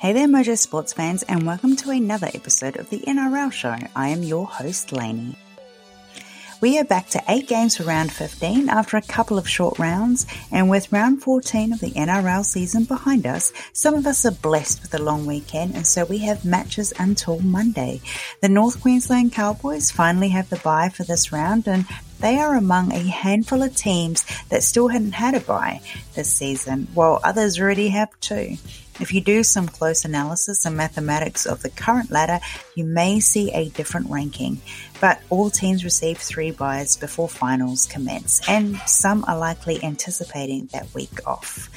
Hey there, Mojo sports fans, and welcome to another episode of the NRL show. I am your host, Lainey. We are back to eight games for round 15 after a couple of short rounds, and with round 14 of the NRL season behind us, some of us are blessed with a long weekend, and so we have matches until Monday. The North Queensland Cowboys finally have the bye for this round, and they are among a handful of teams that still hadn't had a bye this season, while others already have too. If you do some close analysis and mathematics of the current ladder, you may see a different ranking. But all teams receive three byes before finals commence, and some are likely anticipating that week off.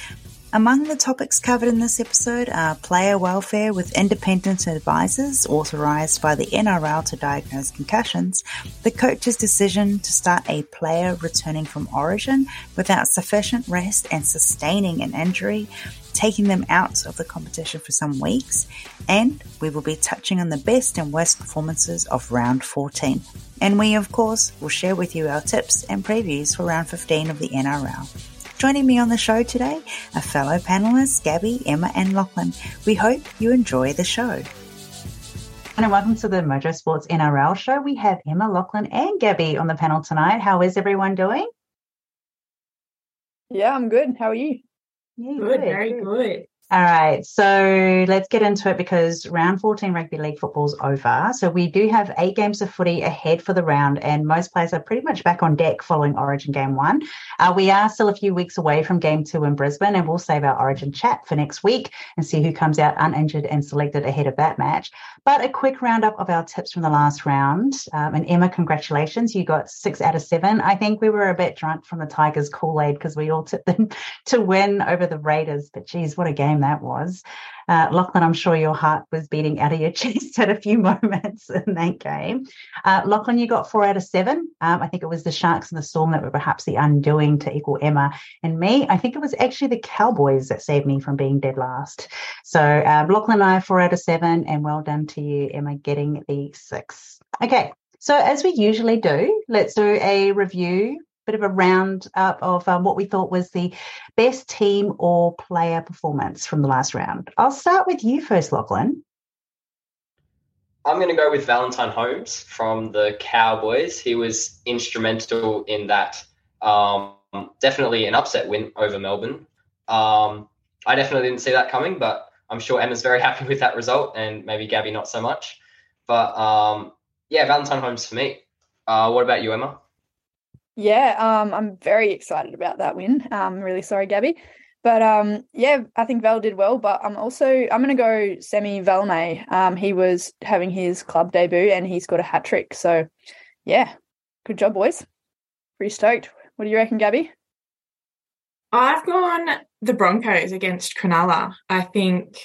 Among the topics covered in this episode are player welfare with independent advisors authorised by the NRL to diagnose concussions, the coach's decision to start a player returning from origin without sufficient rest and sustaining an injury, taking them out of the competition for some weeks, and we will be touching on the best and worst performances of round 14. And we, of course, will share with you our tips and previews for round 15 of the NRL. Joining me on the show today are fellow panelists Gabbi, Emma, and Lachlan. We hope you enjoy the show. And welcome to the Mojo Sports NRL show. We have Emma, Lachlan, and Gabbi on the panel tonight. How is everyone doing? Yeah, I'm good. How are you? Yeah, good, good, very good. good. All right, so let's get into it because round 14 rugby league football's over. So we do have eight games of footy ahead for the round, and most players are pretty much back on deck following Origin game one. Uh, we are still a few weeks away from game two in Brisbane, and we'll save our Origin chat for next week and see who comes out uninjured and selected ahead of that match. But a quick roundup of our tips from the last round. Um, and Emma, congratulations, you got six out of seven. I think we were a bit drunk from the Tigers Kool Aid because we all tipped them to win over the Raiders. But geez, what a game that was. Uh, Lachlan, I'm sure your heart was beating out of your chest at a few moments in that game. Uh, Lachlan, you got four out of seven. Um, I think it was the Sharks and the Storm that were perhaps the undoing to equal Emma and me. I think it was actually the Cowboys that saved me from being dead last. So um, Lachlan and I, four out of seven, and well done to you, Emma, getting the six. Okay, so as we usually do, let's do a review bit of a roundup of um, what we thought was the best team or player performance from the last round. I'll start with you first, Lachlan. I'm going to go with Valentine Holmes from the Cowboys. He was instrumental in that. Um, definitely an upset win over Melbourne. Um, I definitely didn't see that coming, but I'm sure Emma's very happy with that result, and maybe Gabbi not so much. But um, yeah, Valentine Holmes for me. Uh, what about you, Emma? Yeah, um, I'm very excited about that win. I'm um, really sorry, Gabbi. But um, yeah, I think Val did well. But I'm also I'm going to go Semi Valemei. Um, he was having his club debut and he's got a hat trick. So yeah, good job, boys. Pretty stoked. What do you reckon, Gabbi? I've gone the Broncos against Cronulla. I think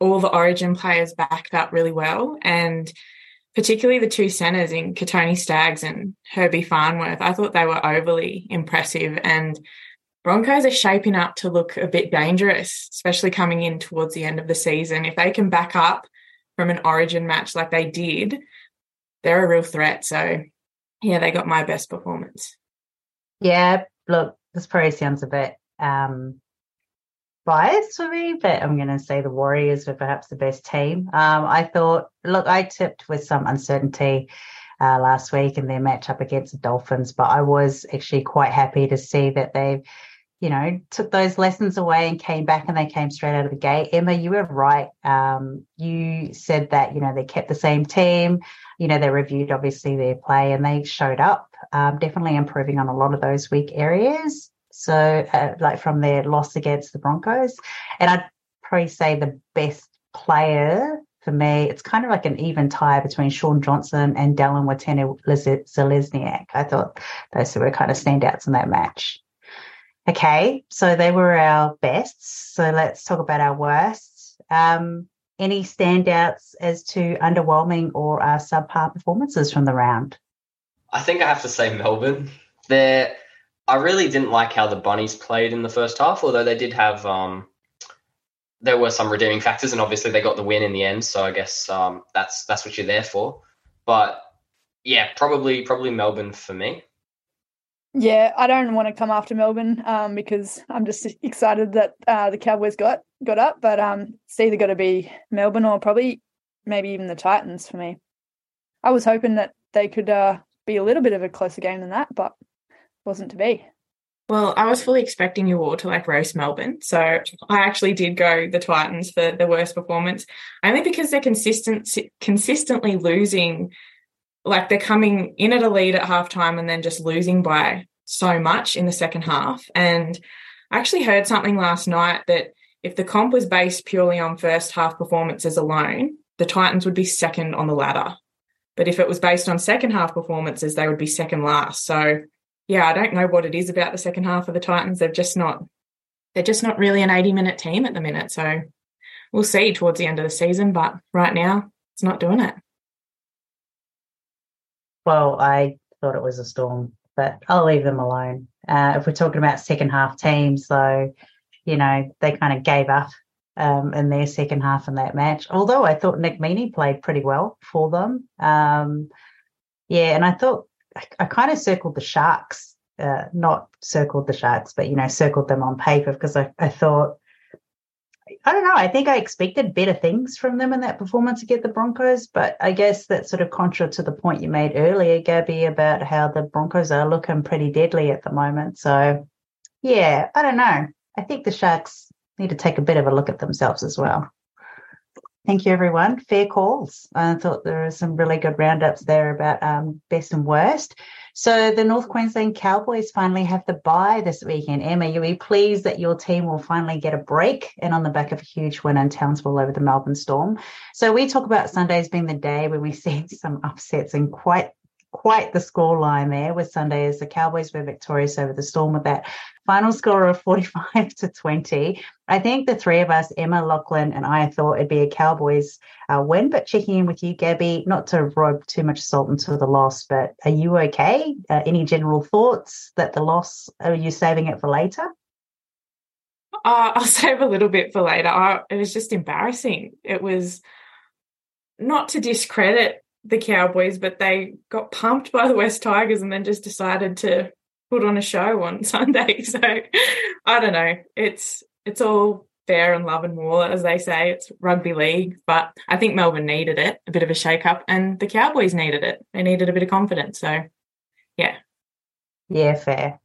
all the Origin players backed up really well, and particularly the two centres in Kotoni Staggs and Herbie Farnworth. I thought they were overly impressive and Broncos are shaping up to look a bit dangerous, especially coming in towards the end of the season. If they can back up from an origin match like they did, they're a real threat. So, yeah, they got my best performance. Yeah, look, this probably sounds a bit um, biased for me, but I'm going to say the Warriors were perhaps the best team. Um, I thought, look, I tipped with some uncertainty uh, last week in their matchup against the Dolphins, but I was actually quite happy to see that they've, you know, took those lessons away and came back and they came straight out of the gate. Emma, you were right. Um, you said that, you know, they kept the same team. You know, they reviewed obviously their play and they showed up, um, definitely improving on a lot of those weak areas. So, uh, like from their loss against the Broncos, and I'd probably say the best player for me, it's kind of like an even tie between Shaun Johnson and Dallin Watene-Zelezniak. I thought those were kind of standouts in that match. Okay, so they were our bests. So let's talk about our worsts. Um, any standouts as to underwhelming or uh, subpar performances from the round? I think I have to say Melbourne. They're I really didn't like how the Bunnies played in the first half, although they did have um, there were some redeeming factors, and obviously they got the win in the end. So I guess um, that's that's what you're there for. But yeah, probably probably Melbourne for me. Yeah, I don't want to come after Melbourne um, because I'm just excited that uh, the Cowboys got got up, but um, it's either got to be Melbourne or probably maybe even the Titans for me. I was hoping that they could uh, be a little bit of a closer game than that, but wasn't to be. Well, I was fully expecting you all to like roast Melbourne. So I actually did go the Titans for the worst performance, only because they're consistent consistently losing. Like they're coming in at a lead at halftime and then just losing by so much in the second half. And I actually heard something last night that if the comp was based purely on first half performances alone, the Titans would be second on the ladder. But if it was based on second half performances, they would be second last. So yeah, I don't know what it is about the second half of the Titans. They've just not they're just not really an 80 minute team at the minute. So we'll see towards the end of the season, but right now it's not doing it. Well, I thought it was a storm, but I'll leave them alone. Uh, if we're talking about second half teams, though, you know, they kind of gave up um, in their second half in that match. Although I thought Nick Meaney played pretty well for them. Um, yeah, and I thought I, kind of circled the Sharks, uh, not circled the Sharks, but you know, circled them on paper because I, I thought, I don't know, I think I expected better things from them in that performance against the Broncos, but I guess that's sort of contra to the point you made earlier, Gabbi, about how the Broncos are looking pretty deadly at the moment. So, yeah, I don't know. I think the Sharks need to take a bit of a look at themselves as well. Thank you, everyone. Fair calls. I thought there were some really good roundups there about um, best and worst. So the North Queensland Cowboys finally have the bye this weekend. Emma, you'll be pleased that your team will finally get a break and on the back of a huge win in Townsville over the Melbourne Storm. So we talk about Sundays being the day when we see some upsets and quite quite the score line there with Sunday as the Cowboys were victorious over the Storm with that final score of 45 to 20. I think the three of us, Emma, Lachlan, and I, thought it'd be a Cowboys uh, win. But checking in with you, Gabbi, not to rub too much salt into the loss, but are you okay? Uh, any general thoughts that the loss, are you saving it for later? Uh, I'll save a little bit for later. I, it was just embarrassing. It was not to discredit the Cowboys, but they got pumped by the West Tigers and then just decided to put on a show on Sunday. So I don't know. It's it's all fair and love and war, as they say. It's rugby league, but I think Melbourne needed it, a bit of a shake up, and the Cowboys needed it. They needed a bit of confidence. So yeah. Yeah, fair.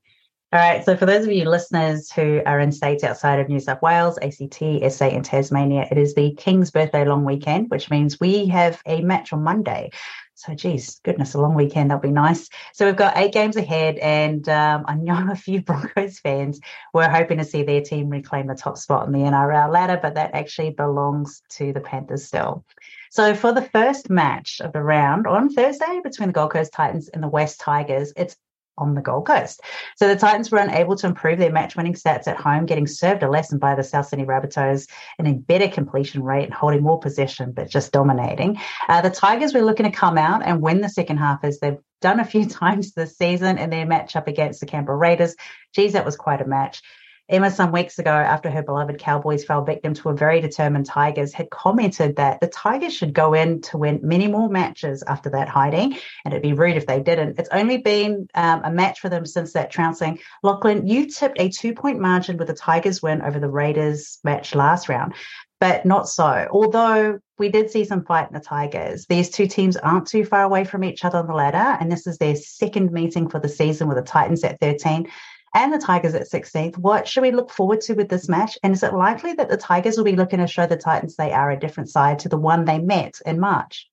All right. So, for those of you listeners who are in states outside of New South Wales, ACT, SA, and Tasmania, it is the King's birthday long weekend, which means we have a match on Monday. So, geez, goodness, a long weekend. That'll be nice. So, we've got eight games ahead, and um, I know a few Broncos fans were hoping to see their team reclaim the top spot in the NRL ladder, but that actually belongs to the Panthers still. So, for the first match of the round on Thursday between the Gold Coast Titans and the West Tigers, it's on the Gold Coast. So the Titans were unable to improve their match winning stats at home, getting served a lesson by the South Sydney Rabbitohs in a better completion rate and holding more possession, but just dominating. Uh, the Tigers were looking to come out and win the second half as they've done a few times this season in their match up against the Canberra Raiders. Geez, that was quite a match. Emma, some weeks ago, after her beloved Cowboys fell victim to a very determined Tigers, had commented that the Tigers should go in to win many more matches after that hiding, and it'd be rude if they didn't. It's only been um, a match for them since that trouncing. Lachlan, you tipped a two point margin with the Tigers win over the Raiders match last round, but not so. Although we did see some fight in the Tigers, these two teams aren't too far away from each other on the ladder, and this is their second meeting for the season with the Titans at 13 and the Tigers at 16th. What should we look forward to with this match? And is it likely that the Tigers will be looking to show the Titans they are a different side to the one they met in March?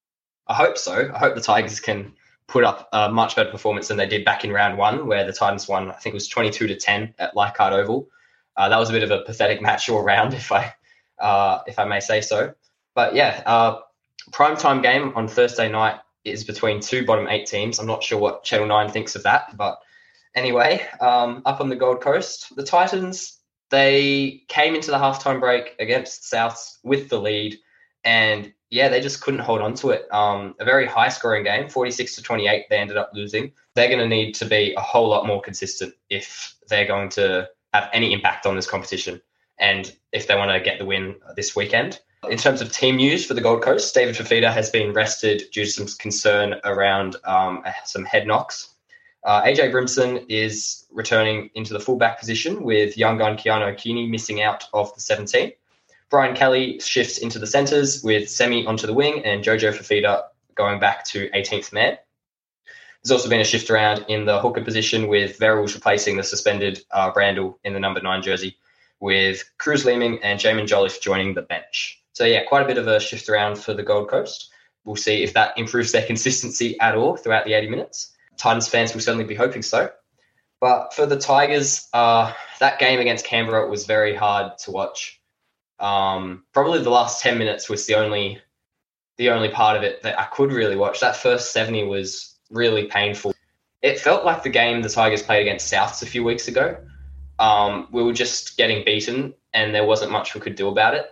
I hope so. I hope the Tigers can put up a much better performance than they did back in round one, where the Titans won, I think it was 22 to 10 at Leichhardt Oval. Uh, that was a bit of a pathetic match all round, if I uh, if I may say so. But yeah, uh, prime time game on Thursday night is between two bottom eight teams. I'm not sure what Channel Nine thinks of that, but anyway, um, up on the Gold Coast, the Titans they came into the halftime break against Souths with the lead, and yeah, they just couldn't hold on to it. Um, a very high scoring game, 46 to 28, they ended up losing. They're going to need to be a whole lot more consistent if they're going to have any impact on this competition and if they want to get the win this weekend. In terms of team news for the Gold Coast, David Fifita has been rested due to some concern around um, some head knocks Uh, AJ Brimson is returning into the fullback position with young gun Keano Kini missing out of the 17. Brian Kelly shifts into the centres with Semi onto the wing and Jojo Fifita going back to 18th man. There's also been a shift around in the hooker position with Verrills replacing the suspended uh, Brandle in the number nine jersey, with Kruise Leeming and Jaimin Jolliffe joining the bench. So yeah, quite a bit of a shift around for the Gold Coast. We'll see if that improves their consistency at all throughout the 80 minutes. Titans fans will certainly be hoping so. But for the Tigers, uh, that game against Canberra was very hard to watch. Um, probably the last 10 minutes was the only the only part of it that I could really watch. That first 70 was really painful. It felt like the game the Tigers played against Souths a few weeks ago. Um, we were just getting beaten, and there wasn't much we could do about it.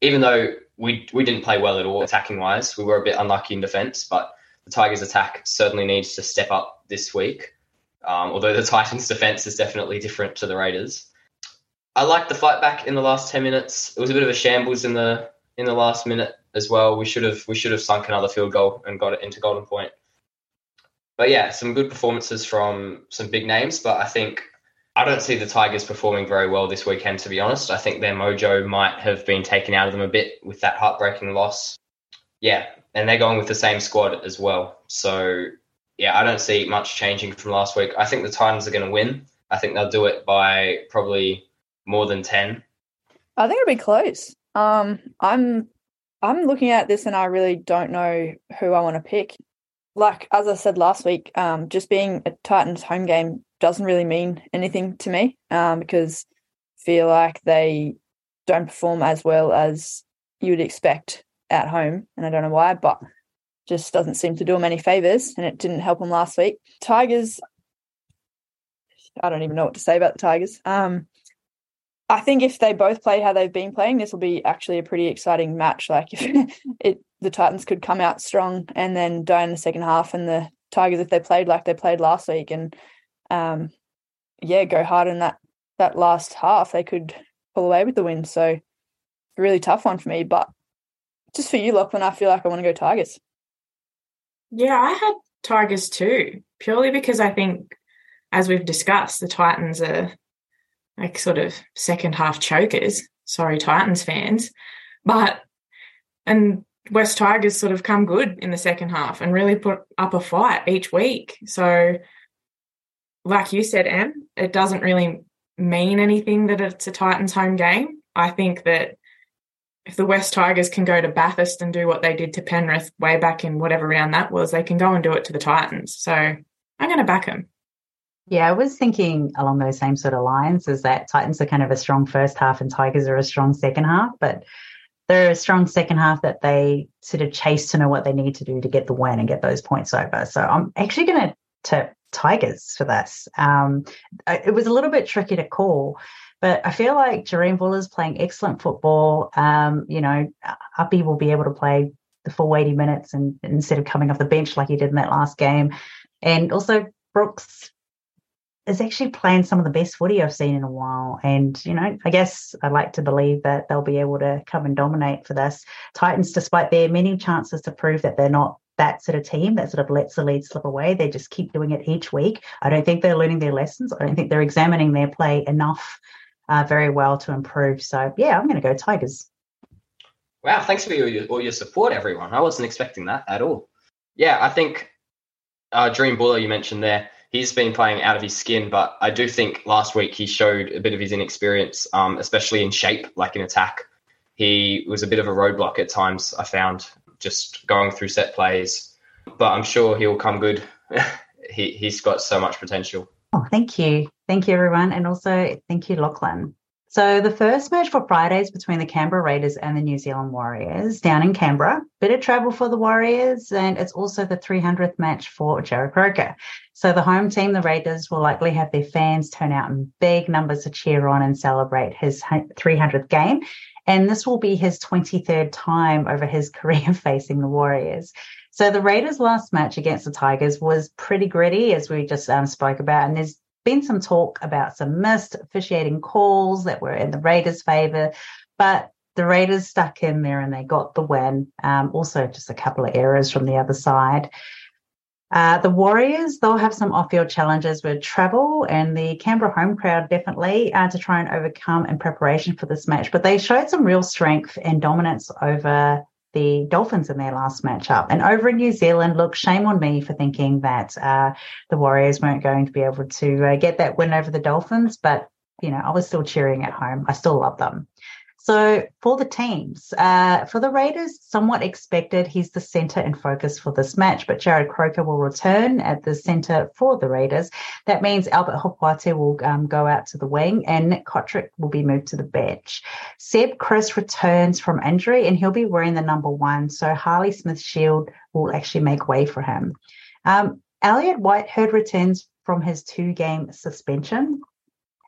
Even though we we didn't play well at all attacking wise, we were a bit unlucky in defence. But the Tigers' attack certainly needs to step up this week. Um, although the Titans' defence is definitely different to the Raiders. I liked the fight back in the last ten minutes. It was a bit of a shambles in the in the last minute as well. We should have we should have sunk another field goal and got it into Golden Point. But yeah, some good performances from some big names. But I think I don't see the Tigers performing very well this weekend. To be honest, I think their mojo might have been taken out of them a bit with that heartbreaking loss. Yeah, and they're going with the same squad as well. So yeah, I don't see much changing from last week. I think the Titans are going to win. I think they'll do it by probably more than ten. I think it'll be close. Um, I'm I'm looking at this and I really don't know who I want to pick. Like as I said last week, um, just being a Titans home game doesn't really mean anything to me um, because feel like they don't perform as well as you would expect at home, and I don't know why, but just doesn't seem to do them any favors, and it didn't help them last week. Tigers, I don't even know what to say about the Tigers. Um, I think if they both play how they've been playing, this will be actually a pretty exciting match. Like if it, the Titans could come out strong and then die in the second half, and the Tigers, if they played like they played last week, and um, yeah, go hard in that that last half, they could pull away with the win. So really tough one for me. But just for you, Lachlan, I feel like I want to go Tigers. Yeah, I had Tigers too, purely because I think, as we've discussed, the Titans are like sort of second half chokers. Sorry, Titans fans. But, and West Tigers sort of come good in the second half and really put up a fight each week. So, like you said, Em, it doesn't really mean anything that it's a Titans home game. I think that if the West Tigers can go to Bathurst and do what they did to Penrith way back in whatever round that was, they can go and do it to the Titans. So I'm going to back them. Yeah, I was thinking along those same sort of lines is that Titans are kind of a strong first half and Tigers are a strong second half, but they're a strong second half that they sort of chase to know what they need to do to get the win and get those points over. So I'm actually going to tip Tigers for this. Um, it was a little bit tricky to call, but I feel like Jahream Bula's playing excellent football. Um, you know, Uppy will be able to play the full 80 minutes and instead of coming off the bench like he did in that last game. And also Brooks is actually playing some of the best footy I've seen in a while. And, you know, I guess I like to believe that they'll be able to come and dominate for this. Titans, despite their many chances to prove that they're not that sort of team that sort of lets the lead slip away, they just keep doing it each week. I don't think they're learning their lessons. I don't think they're examining their play enough uh, very well to improve. So, yeah, I'm going to go Tigers. Wow, thanks for your, all your support, everyone. I wasn't expecting that at all. Yeah, I think uh, Jahream Bula, you mentioned there, he's been playing out of his skin, but I do think last week he showed a bit of his inexperience, um, especially in shape, like in attack. He was a bit of a roadblock at times, I found, just going through set plays. But I'm sure he'll come good. he, he's got so much potential. Oh, thank you. Thank you, everyone. And also, thank you, Lachlan. So the first match for Fridays between the Canberra Raiders and the New Zealand Warriors down in Canberra. Bit of travel for the Warriors, and it's also the 300th match for Jarrod Croker. So the home team, the Raiders, will likely have their fans turn out in big numbers to cheer on and celebrate his 300th game. And this will be his 23rd time over his career facing the Warriors. So the Raiders' last match against the Tigers was pretty gritty, as we just um, spoke about. And there's been some talk about some missed officiating calls that were in the Raiders' favour, but the Raiders stuck in there and they got the win. Um, also, just a couple of errors from the other side. Uh, the Warriors, they'll have some off field challenges with travel and the Canberra home crowd definitely uh, to try and overcome in preparation for this match. But they showed some real strength and dominance over the Dolphins in their last matchup. And over in New Zealand, look, shame on me for thinking that uh, the Warriors weren't going to be able to uh, get that win over the Dolphins. But, you know, I was still cheering at home. I still love them. So for the teams, uh, for the Raiders, somewhat expected, he's the centre and focus for this match, but Jarrod Croker will return at the centre for the Raiders. That means Albert Hopoate will um, go out to the wing and Nick Cotric will be moved to the bench. Seb Kris returns from injury and he'll be wearing the number one, so Harley Smith Shield will actually make way for him. Um, Elliott Whitehead returns from his two game suspension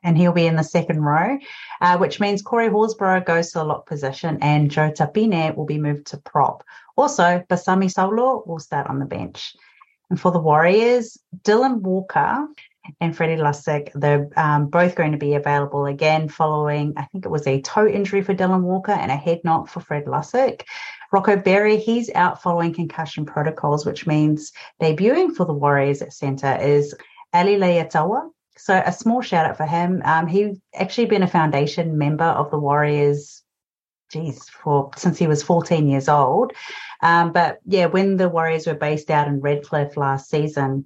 and he'll be in the second row, uh, which means Corey Horsburgh goes to a lock position and Joe Tapine will be moved to prop. Also, Pasami Saulo will start on the bench. And for the Warriors, Dylan Walker and Freddie Lussick, they're um, both going to be available again following, I think it was a toe injury for Dylan Walker and a head knock for Fred Lussick. Rocco Berry, he's out following concussion protocols, which means debuting for the Warriors at centre is Ali Leiataua so a small shout out for him. Um, he actually been a foundation member of the Warriors, geez, for since he was 14 years old. Um, but yeah, when the Warriors were based out in Redcliffe last season,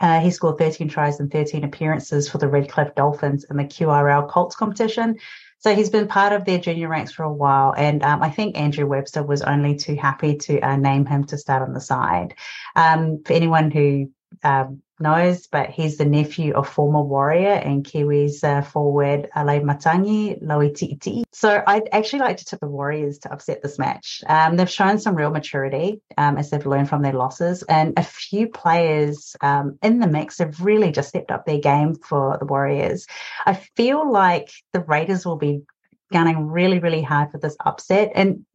uh, he scored 13 tries and 13 appearances for the Redcliffe Dolphins in the QRL Colts competition. So he's been part of their junior ranks for a while. And um, I think Andrew Webster was only too happy to uh, name him to start on the side. Um, for anyone who um, knows, but he's the nephew of former warrior and Kiwis uh, forward Alai Matangi Lauitiiti. So I'd actually like to tip the Warriors to upset this match. Um, they've shown some real maturity um, as they've learned from their losses, and a few players um, in the mix have really just stepped up their game for the Warriors. I feel like the Raiders will be gunning really, really hard for this upset. And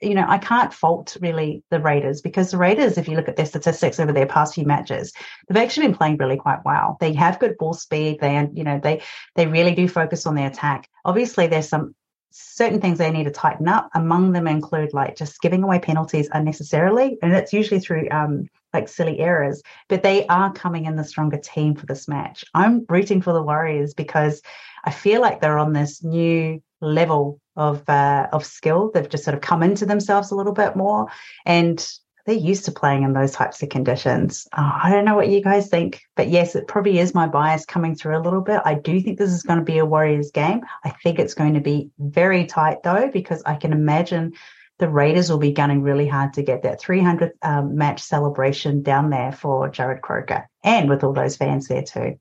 you know, I can't fault really the Raiders because the Raiders, if you look at their statistics over their past few matches, they've actually been playing really quite well. They have good ball speed. They, you know, they they really do focus on their attack. Obviously, there's some certain things they need to tighten up. Among them include like just giving away penalties unnecessarily, and that's usually through um, like silly errors. But they are coming in the stronger team for this match. I'm rooting for the Warriors because I feel like they're on this new level of uh, of skill. They've just sort of come into themselves a little bit more, and they're used to playing in those types of conditions. Oh, I don't know what you guys think, but yes, it probably is my bias coming through a little bit. I do think this is going to be a Warriors game. I think it's going to be very tight though, because I can imagine the Raiders will be gunning really hard to get that 300th um, match celebration down there for Jarrod Croker and with all those fans there too.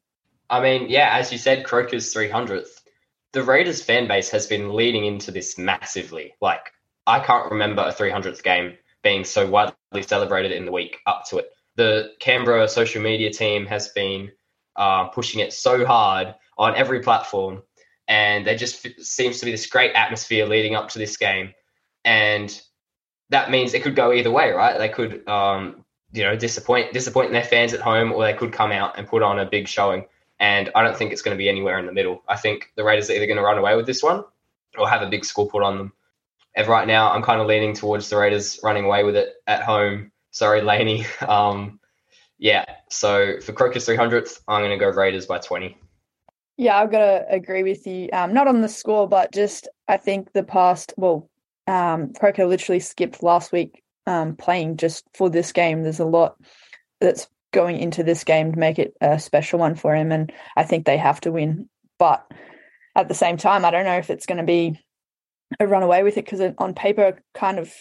I mean, yeah, as you said, Croker's 300th the Raiders fan base has been leading into this massively. Like, I can't remember a 300th game being so widely celebrated in the week up to it. The Canberra social media team has been uh, pushing it so hard on every platform, and there just f- seems to be this great atmosphere leading up to this game, and that means it could go either way, right? They could, um, you know, disappoint disappoint their fans at home, or they could come out and put on a big showing. And I don't think it's going to be anywhere in the middle. I think the Raiders are either going to run away with this one or have a big score put on them. And right now, I'm kind of leaning towards the Raiders running away with it at home. Sorry, Laney. Um, yeah, so for Croker's 300th, I'm going to go Raiders by 20. Yeah, I've got to agree with you. Um, not on the score, but just I think the past, well, um, Croker literally skipped last week um, playing just for this game. There's a lot that's going into this game to make it a special one for him. And I think they have to win. But at the same time, I don't know if it's going to be a run away with it because on paper, kind of,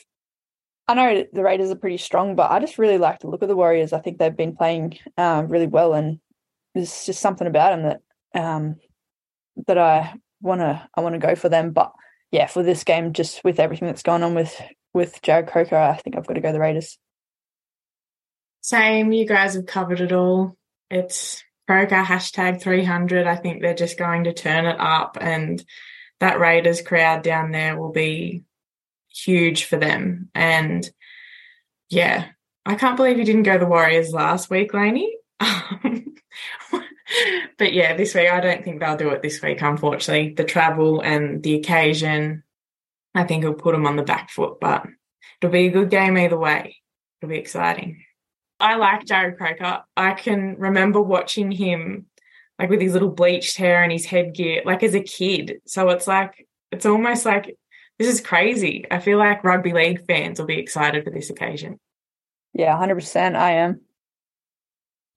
I know the Raiders are pretty strong, but I just really like to look at the Warriors. I think they've been playing um, really well, and there's just something about them that um, that I want to I want to go for them. But yeah, for this game, just with everything that's going on with with Jarrod Croker, I think I've got to go the Raiders. Same, you guys have covered it all. It's Croker hashtag 300. I think they're just going to turn it up, and that Raiders crowd down there will be huge for them. And yeah, I can't believe you didn't go the Warriors last week, Laney. but yeah, this week I don't think they'll do it this week, unfortunately. The travel and the occasion, I think it'll put them on the back foot, but it'll be a good game either way. It'll be exciting. I like Jarrod Croker. I can remember watching him like with his little bleached hair and his headgear, like as a kid. So it's like, it's almost like this is crazy. I feel like rugby league fans will be excited for this occasion. Yeah, 100%. I am.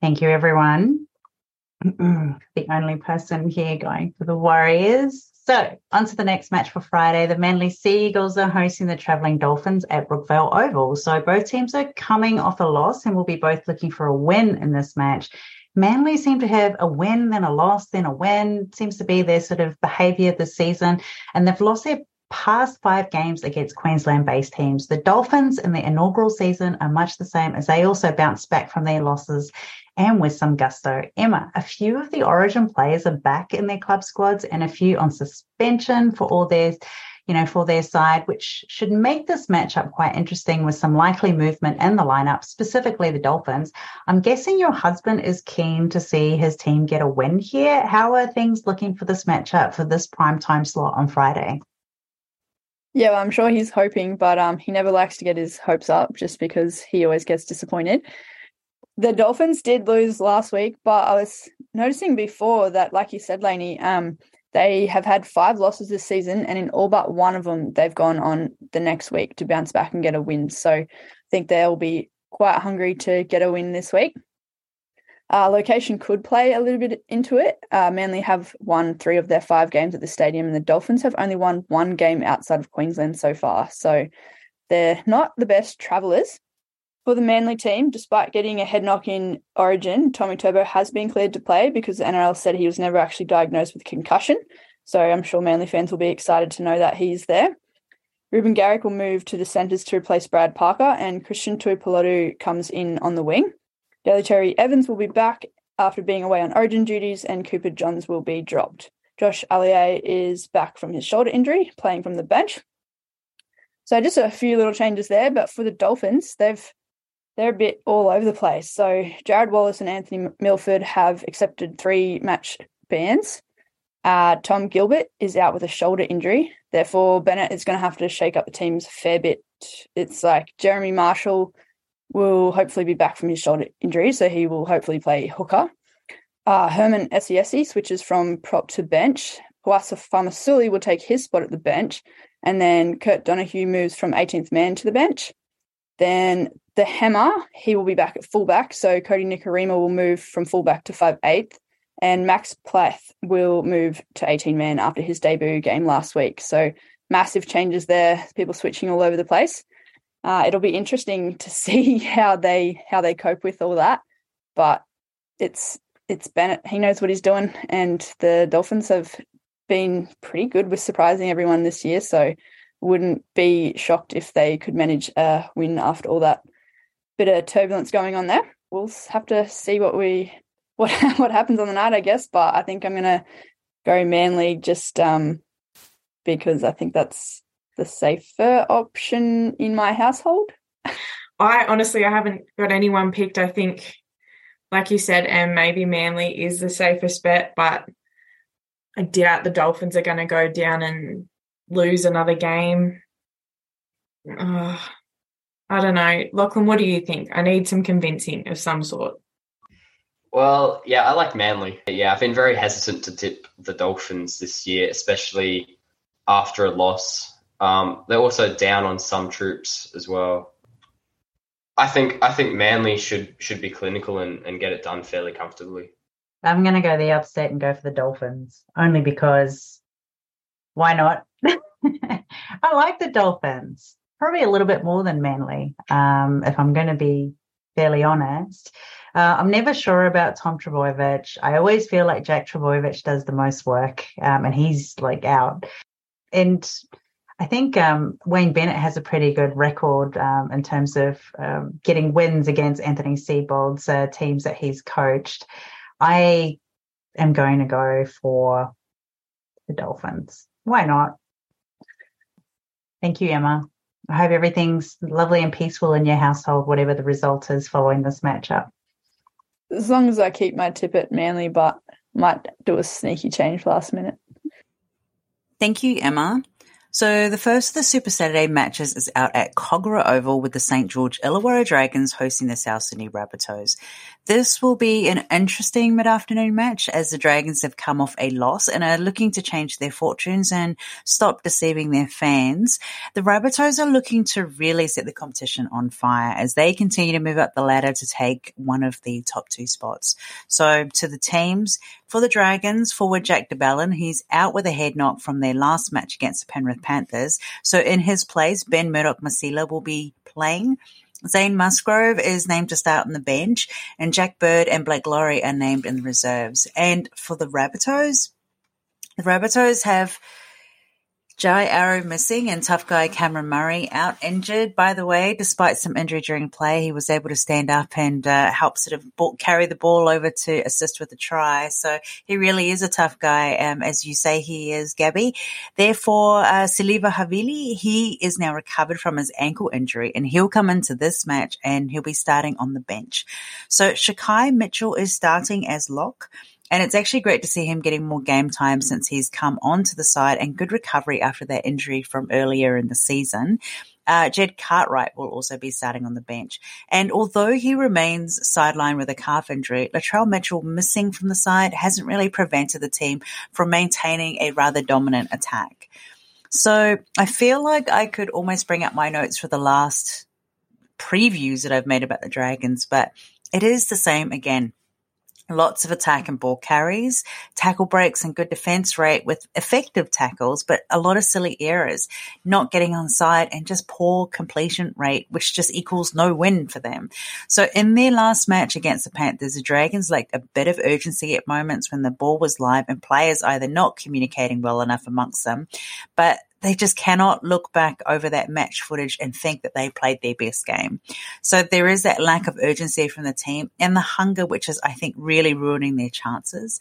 Thank you, everyone. the only person here going for the Warriors. So, on to the next match for Friday. The Manly Sea Eagles are hosting the Travelling Dolphins at Brookvale Oval. So, both teams are coming off a loss and will be both looking for a win in this match. Manly seem to have a win, then a loss, then a win. Seems to be their sort of behaviour this season. And they've lost their past five games against Queensland based teams. The Dolphins in the inaugural season are much the same as they also bounced back from their losses and with some gusto. Emma, a few of the Origin players are back in their club squads and a few on suspension for all their, you know, for their side, which should make this matchup quite interesting with some likely movement in the lineup, specifically the Dolphins. I'm guessing your husband is keen to see his team get a win here. How are things looking for this matchup for this prime time slot on Friday? Yeah, well, I'm sure he's hoping, but um, he never likes to get his hopes up just because he always gets disappointed the Dolphins did lose last week, but I was noticing before that, like you said, Lainey, um, they have had five losses this season, and in all but one of them, they've gone on the next week to bounce back and get a win. So I think they'll be quite hungry to get a win this week. Uh, location could play a little bit into it. Uh, Manly have won three of their five games at the stadium, and the Dolphins have only won one game outside of Queensland so far. So they're not the best travellers. For the Manly team, despite getting a head knock in Origin, Tommy Turbo has been cleared to play because the NRL said he was never actually diagnosed with concussion. So I'm sure Manly fans will be excited to know that he's there. Reuben Garrick will move to the centres to replace Brad Parker, and Christian Tuipulotu comes in on the wing. Daly Cherry Evans will be back after being away on Origin duties, and Cooper Johns will be dropped. Josh Aloiai is back from his shoulder injury, playing from the bench. So just a few little changes there, but for the Dolphins, they've they're a bit all over the place. So Jarrod Wallace and Anthony Milford have accepted three match bans. Uh, Tom Gilbert is out with a shoulder injury. Therefore, Bennett is going to have to shake up the teams a fair bit. It's like Jeremy Marshall will hopefully be back from his shoulder injury, so he will hopefully play hooker. Uh, Herman Ese'ese switches from prop to bench. Poasa Faamausili will take his spot at the bench. And then Kurt Donoghoe moves from 18th man to the bench. Then the hammer, he will be back at fullback. So Kodi Nikorima will move from fullback to 5 8th. And Max Plath will move to 18 man after his debut game last week. So massive changes there, people switching all over the place. Uh, it'll be interesting to see how they how they cope with all that. But it's it's Bennett. He knows what he's doing, and the Dolphins have been pretty good with surprising everyone this year. So wouldn't be shocked if they could manage a win after all that bit of turbulence going on there. We'll have to see what we what what happens on the night, I guess. But I think I'm gonna go Manly just um, because I think that's the safer option in my household. I honestly I haven't got anyone picked. I think, like you said, and maybe Manly is the safest bet, but I doubt the Dolphins are going to go down and lose another game. Uh, I don't know. Lachlan, what do you think? I need some convincing of some sort. Well, yeah, I like Manly. Yeah, I've been very hesitant to tip the Dolphins this year, especially after a loss. Um, they're also down on some troops as well. I think I think Manly should should be clinical and, and get it done fairly comfortably. I'm going to go the upset and go for the Dolphins, only because why not? I like the Dolphins, probably a little bit more than Manly, um, if I'm going to be fairly honest. Uh, I'm never sure about Tom Trbojevic. I always feel like Jake Trbojevic does the most work, um, and he's like out. And I think um, Wayne Bennett has a pretty good record um, in terms of um, getting wins against Anthony Seibold's uh, teams that he's coached. I am going to go for the Dolphins. Why not? Thank you, Emma. I hope everything's lovely and peaceful in your household, whatever the result is following this matchup. As long as I keep my tip at Manly, but might do a sneaky change last minute. Thank you, Emma. So the first of the Super Saturday matches is out at Kogarah Oval with the St. George Illawarra Dragons hosting the South Sydney Rabbitohs. This will be an interesting mid-afternoon match as the Dragons have come off a loss and are looking to change their fortunes and stop deceiving their fans. The Rabbitohs are looking to really set the competition on fire as they continue to move up the ladder to take one of the top two spots. So to the teams, for the Dragons, forward Jack de Belin, he's out with a head knock from their last match against the Penrith Panthers. So in his place, Ben Murdoch Masila will be playing. Zane Musgrove is named to start on the bench, and Jack Bird and Blake Lawrie are named in the reserves. And for the Rabbitohs, the Rabbitohs have Jai Arrow missing and tough guy Cameron Murray out injured. By the way, despite some injury during play, he was able to stand up and uh, help sort of ball, carry the ball over to assist with the try. So he really is a tough guy, um, as you say he is, Gabbi. Therefore, uh, Siliva Havili, he is now recovered from his ankle injury and he'll come into this match and he'll be starting on the bench. So Shaquai Mitchell is starting as lock. And it's actually great to see him getting more game time since he's come onto the side and good recovery after that injury from earlier in the season. Uh, Jed Cartwright will also be starting on the bench. And although he remains sidelined with a calf injury, Latrell Mitchell missing from the side hasn't really prevented the team from maintaining a rather dominant attack. So I feel like I could almost bring up my notes for the last previews that I've made about the Dragons, but it is the same again. Lots of attack and ball carries, tackle breaks and good defense rate with effective tackles, but a lot of silly errors, not getting on side and just poor completion rate, which just equals no win for them. So in their last match against the Panthers, the Dragons lacked a bit of urgency at moments when the ball was live and players either not communicating well enough amongst them, but they just cannot look back over that match footage and think that they played their best game. So there is that lack of urgency from the team and the hunger, which is, I think, really ruining their chances.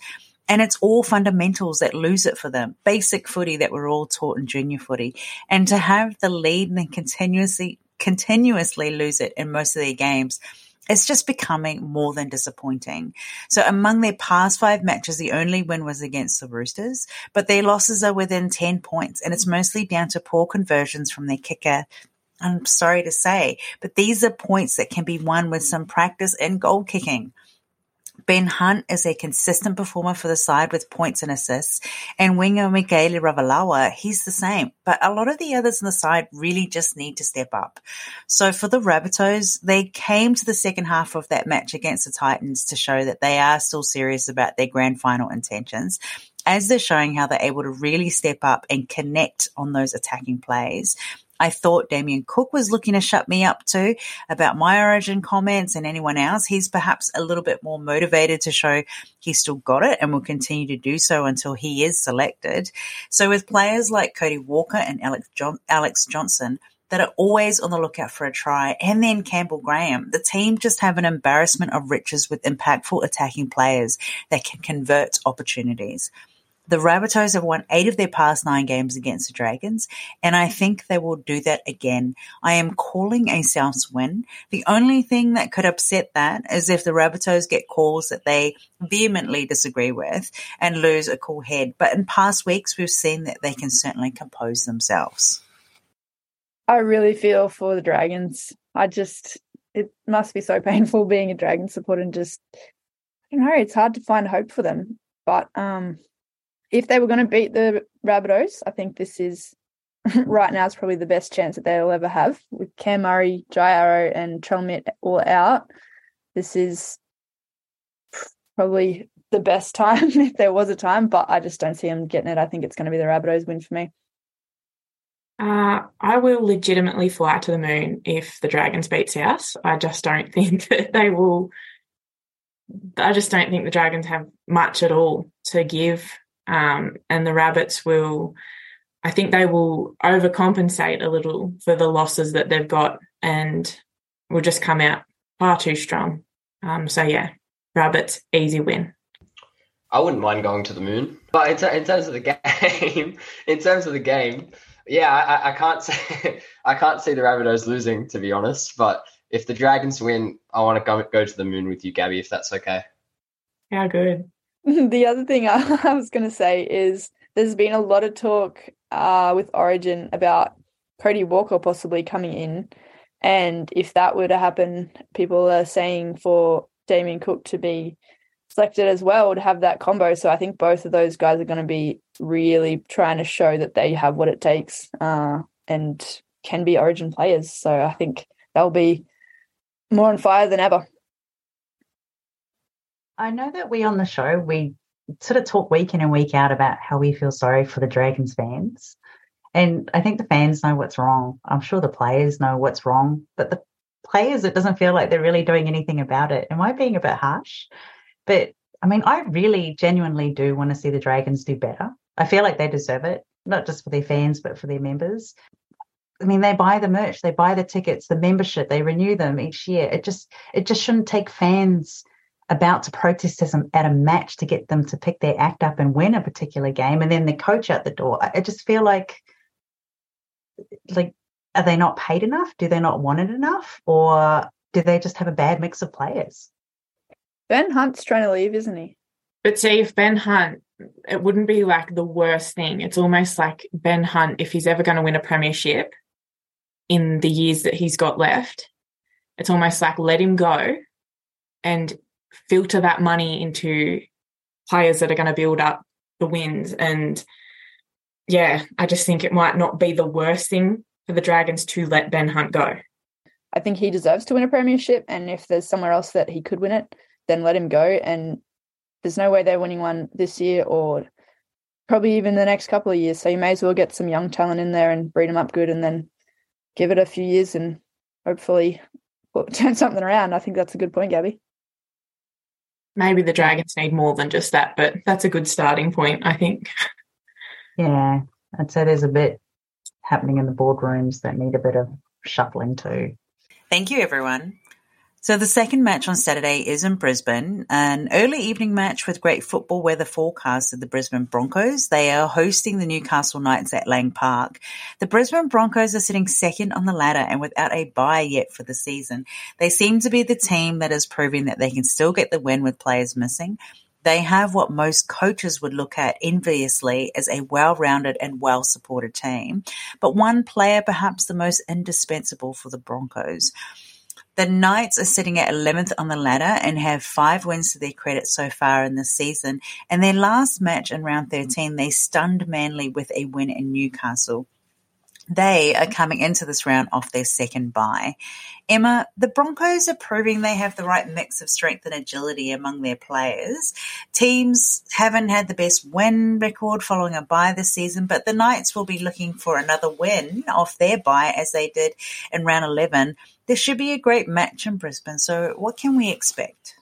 And it's all fundamentals that lose it for them. Basic footy that we're all taught in junior footy. And to have the lead and then continuously, continuously lose it in most of their games it's just becoming more than disappointing. So among their past five matches, the only win was against the Roosters, but their losses are within 10 points and it's mostly down to poor conversions from their kicker. I'm sorry to say, but these are points that can be won with some practice and goal kicking. Ben Hunt is a consistent performer for the side with points and assists, and winger Mikaele Ravalawa, he's the same. But a lot of the others on the side really just need to step up. So for the Rabbitohs, they came to the second half of that match against the Titans to show that they are still serious about their grand final intentions as they're showing how they're able to really step up and connect on those attacking plays. I thought Damien Cook was looking to shut me up too about my origin comments and anyone else. He's perhaps a little bit more motivated to show he's still got it and will continue to do so until he is selected. So with players like Cody Walker and Alex, John- Alex Johnston, that are always on the lookout for a try, and then Campbell Graham. The team just have an embarrassment of riches with impactful attacking players that can convert opportunities. The Rabbitohs have won eight of their past nine games against the Dragons, and I think they will do that again. I am calling a Souths win. The only thing that could upset that is if the Rabbitohs get calls that they vehemently disagree with and lose a cool head. But in past weeks, we've seen that they can certainly compose themselves. I really feel for the Dragons. I just, it must be so painful being a Dragon supporter and just, you know, it's hard to find hope for them. But um, if they were going to beat the Rabbitohs, I think this is right now is probably the best chance that they'll ever have with Cam Murray, Jai Arrow, and Trelmit all out. This is probably the best time if there was a time, but I just don't see them getting it. I think it's going to be the Rabbitohs win for me. Uh, I will legitimately fly to the moon if the Dragons beat South. I just don't think that they will. I just don't think the Dragons have much at all to give um, and the rabbits will, I think they will overcompensate a little for the losses that they've got and will just come out far too strong. Um, so yeah, rabbits easy win. I wouldn't mind going to the moon, but in, in terms of the game, in terms of the game, yeah, I, I can't say I can't see the Rabbitohs losing to be honest. But if the Dragons win, I want to go go to the moon with you, Gabbi, if that's okay. yeah good. the other thing I, was going to say is there's been a lot of talk uh, with Origin about Cody Walker possibly coming in. And if that were to happen, people are saying for Damien Cook to be selected as well to have that combo. So I think both of those guys are going to be really trying to show that they have what it takes uh, and can be Origin players. So I think they'll be more on fire than ever. I know that we on the show we sort of talk week in and week out about how we feel sorry for the Dragons fans. And I think the fans know what's wrong. I'm sure the players know what's wrong, but the players, it doesn't feel like they're really doing anything about it. Am I being a bit harsh? But I mean, I really genuinely do want to see the Dragons do better. I feel like they deserve it, not just for their fans, but for their members. I mean, they buy the merch, they buy the tickets, the membership, they renew them each year. It just, it just shouldn't take fans about to protest at a match to get them to pick their act up and win a particular game, and then the coach out the door. I just feel like, like, are they not paid enough? Do they not want it enough, or do they just have a bad mix of players? Ben Hunt's trying to leave, isn't he? But see, if Ben Hunt, it wouldn't be like the worst thing. It's almost like Ben Hunt, if he's ever going to win a premiership in the years that he's got left, it's almost like let him go and filter that money into players that are going to build up the wins. And yeah, I just think it might not be the worst thing for the Dragons to let Ben Hunt go. I think he deserves to win a premiership. And if there's somewhere else that he could win it, then let him go. And there's no way they're winning one this year or probably even the next couple of years. So you may as well get some young talent in there and breed them up good and then give it a few years and hopefully turn something around. I think that's a good point, Gabbi maybe the Dragons need more than just that, but that's a good starting point, I think. Yeah, I'd say there's a bit happening in the boardrooms that need a bit of shuffling too. Thank you, everyone. So the second match on Saturday is in Brisbane, an early evening match with great football weather forecast at the Brisbane Broncos. They are hosting the Newcastle Knights at Lang Park. The Brisbane Broncos are sitting second on the ladder and without a bye yet for the season. They seem to be the team that is proving that they can still get the win with players missing. They have what most coaches would look at enviously as a well-rounded and well-supported team, but one player perhaps the most indispensable for the Broncos. The Knights are sitting at eleventh on the ladder and have five wins to their credit so far in the season. And their last match in round thirteen, they stunned Manly with a win in Newcastle. They are coming into this round off their second bye. Emma, the Broncos are proving they have the right mix of strength and agility among their players. Teams haven't had the best win record following a bye this season, but the Knights will be looking for another win off their bye as they did in round 11 this should be a great match in Brisbane. So, what can we expect?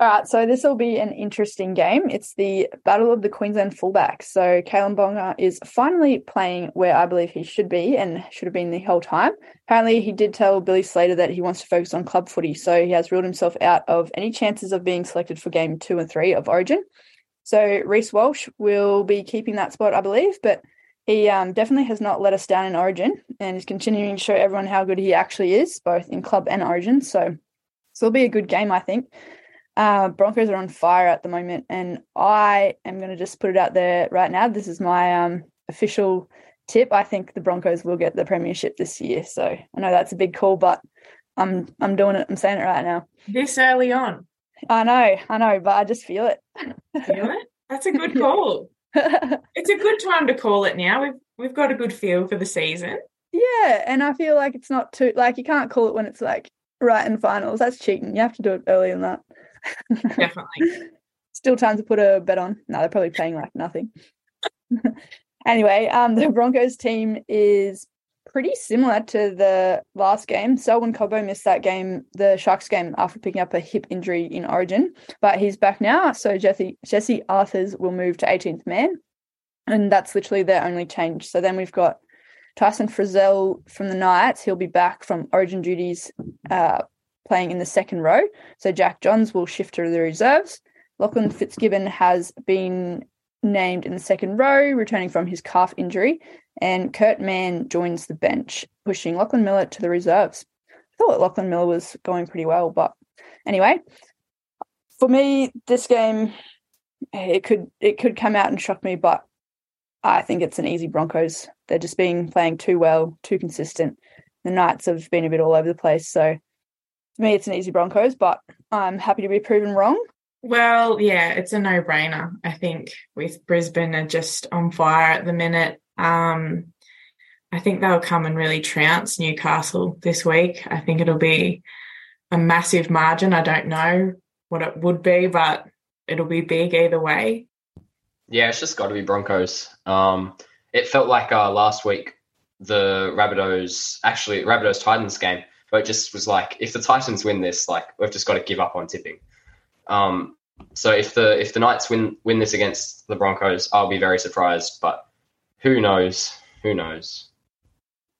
All right, so this will be an interesting game. It's the Battle of the Queensland fullbacks. So Kalyn Ponga is finally playing where I believe he should be and should have been the whole time. Apparently, he did tell Billy Slater that he wants to focus on club footy, so he has ruled himself out of any chances of being selected for game two and three of Origin. So Reece Walsh will be keeping that spot, I believe, but he um, definitely has not let us down in Origin and is continuing to show everyone how good he actually is, both in club and Origin. So, so it'll be a good game, I think. Uh, Broncos are on fire at the moment, and I am going to just put it out there right now. This is my um, official tip. I think the Broncos will get the premiership this year. So I know that's a big call, but I'm I'm doing it. I'm saying it right now. This early on. I know, I know, but I just feel it. Feel it? That's a good call. it's a good time to call it now. We've we've got a good feel for the season. Yeah, and I feel like it's not too like you can't call it when it's like right in finals. That's cheating. You have to do it earlier than that. Definitely. Still time to put a bet on. No, they're probably paying like nothing. anyway, um, the Broncos team is pretty similar to the last game. Selwyn Cobbo missed that game, the Sharks game, after picking up a hip injury in Origin, but he's back now. So Jesse Jesse Arthars will move to 18th man, and that's literally their only change. So then we've got Tyson Frizell from the Knights. He'll be back from Origin duties, uh, playing in the second row. So Jack Johns will shift to the reserves. Lachlan Fitzgibbon has been named in the second row, returning from his calf injury and Kurt Mann joins the bench, pushing Lachlan Miller to the reserves. I thought Lachlan Miller was going pretty well, but anyway, for me, this game it could it could come out and shock me, but I think it's an easy Broncos. They're just being playing too well, too consistent. The Knights have been a bit all over the place. So for me, it's an easy Broncos, but I'm happy to be proven wrong. Well, yeah, it's a no brainer. I think with Brisbane are just on fire at the minute. Um, I think they'll come and really trounce Newcastle this week. I think it'll be a massive margin. I don't know what it would be, but it'll be big either way. Yeah, it's just got to be Broncos. Um, it felt like uh, last week the Rabbitohs, actually Rabbitohs Titans game, but it just was like if the Titans win this, like we've just got to give up on tipping. Um, so if the if the Knights win win this against the Broncos, I'll be very surprised. But who knows? Who knows?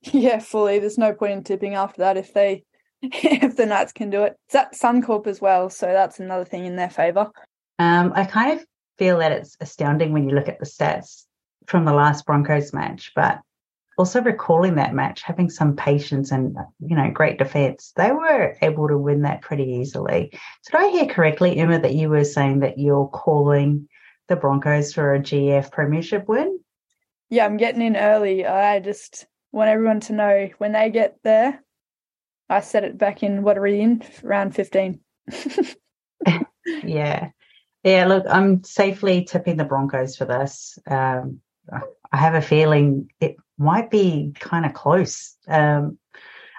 Yeah, fully. There's no point in tipping after that if they if the Knights can do it. It's at Suncorp as well, so that's another thing in their favour. Um, I kind of feel that it's astounding when you look at the stats from the last Broncos match, but also recalling that match, having some patience and you know great defense, they were able to win that pretty easily. Did I hear correctly, Emma, that you were saying that you're calling the Broncos for a GF Premiership win? Yeah, I'm getting in early. I just want everyone to know when they get there. I said it back in what are we in round fifteen. yeah, yeah. Look, I'm safely tipping the Broncos for this. Um, I have a feeling it might be kind of close. Um,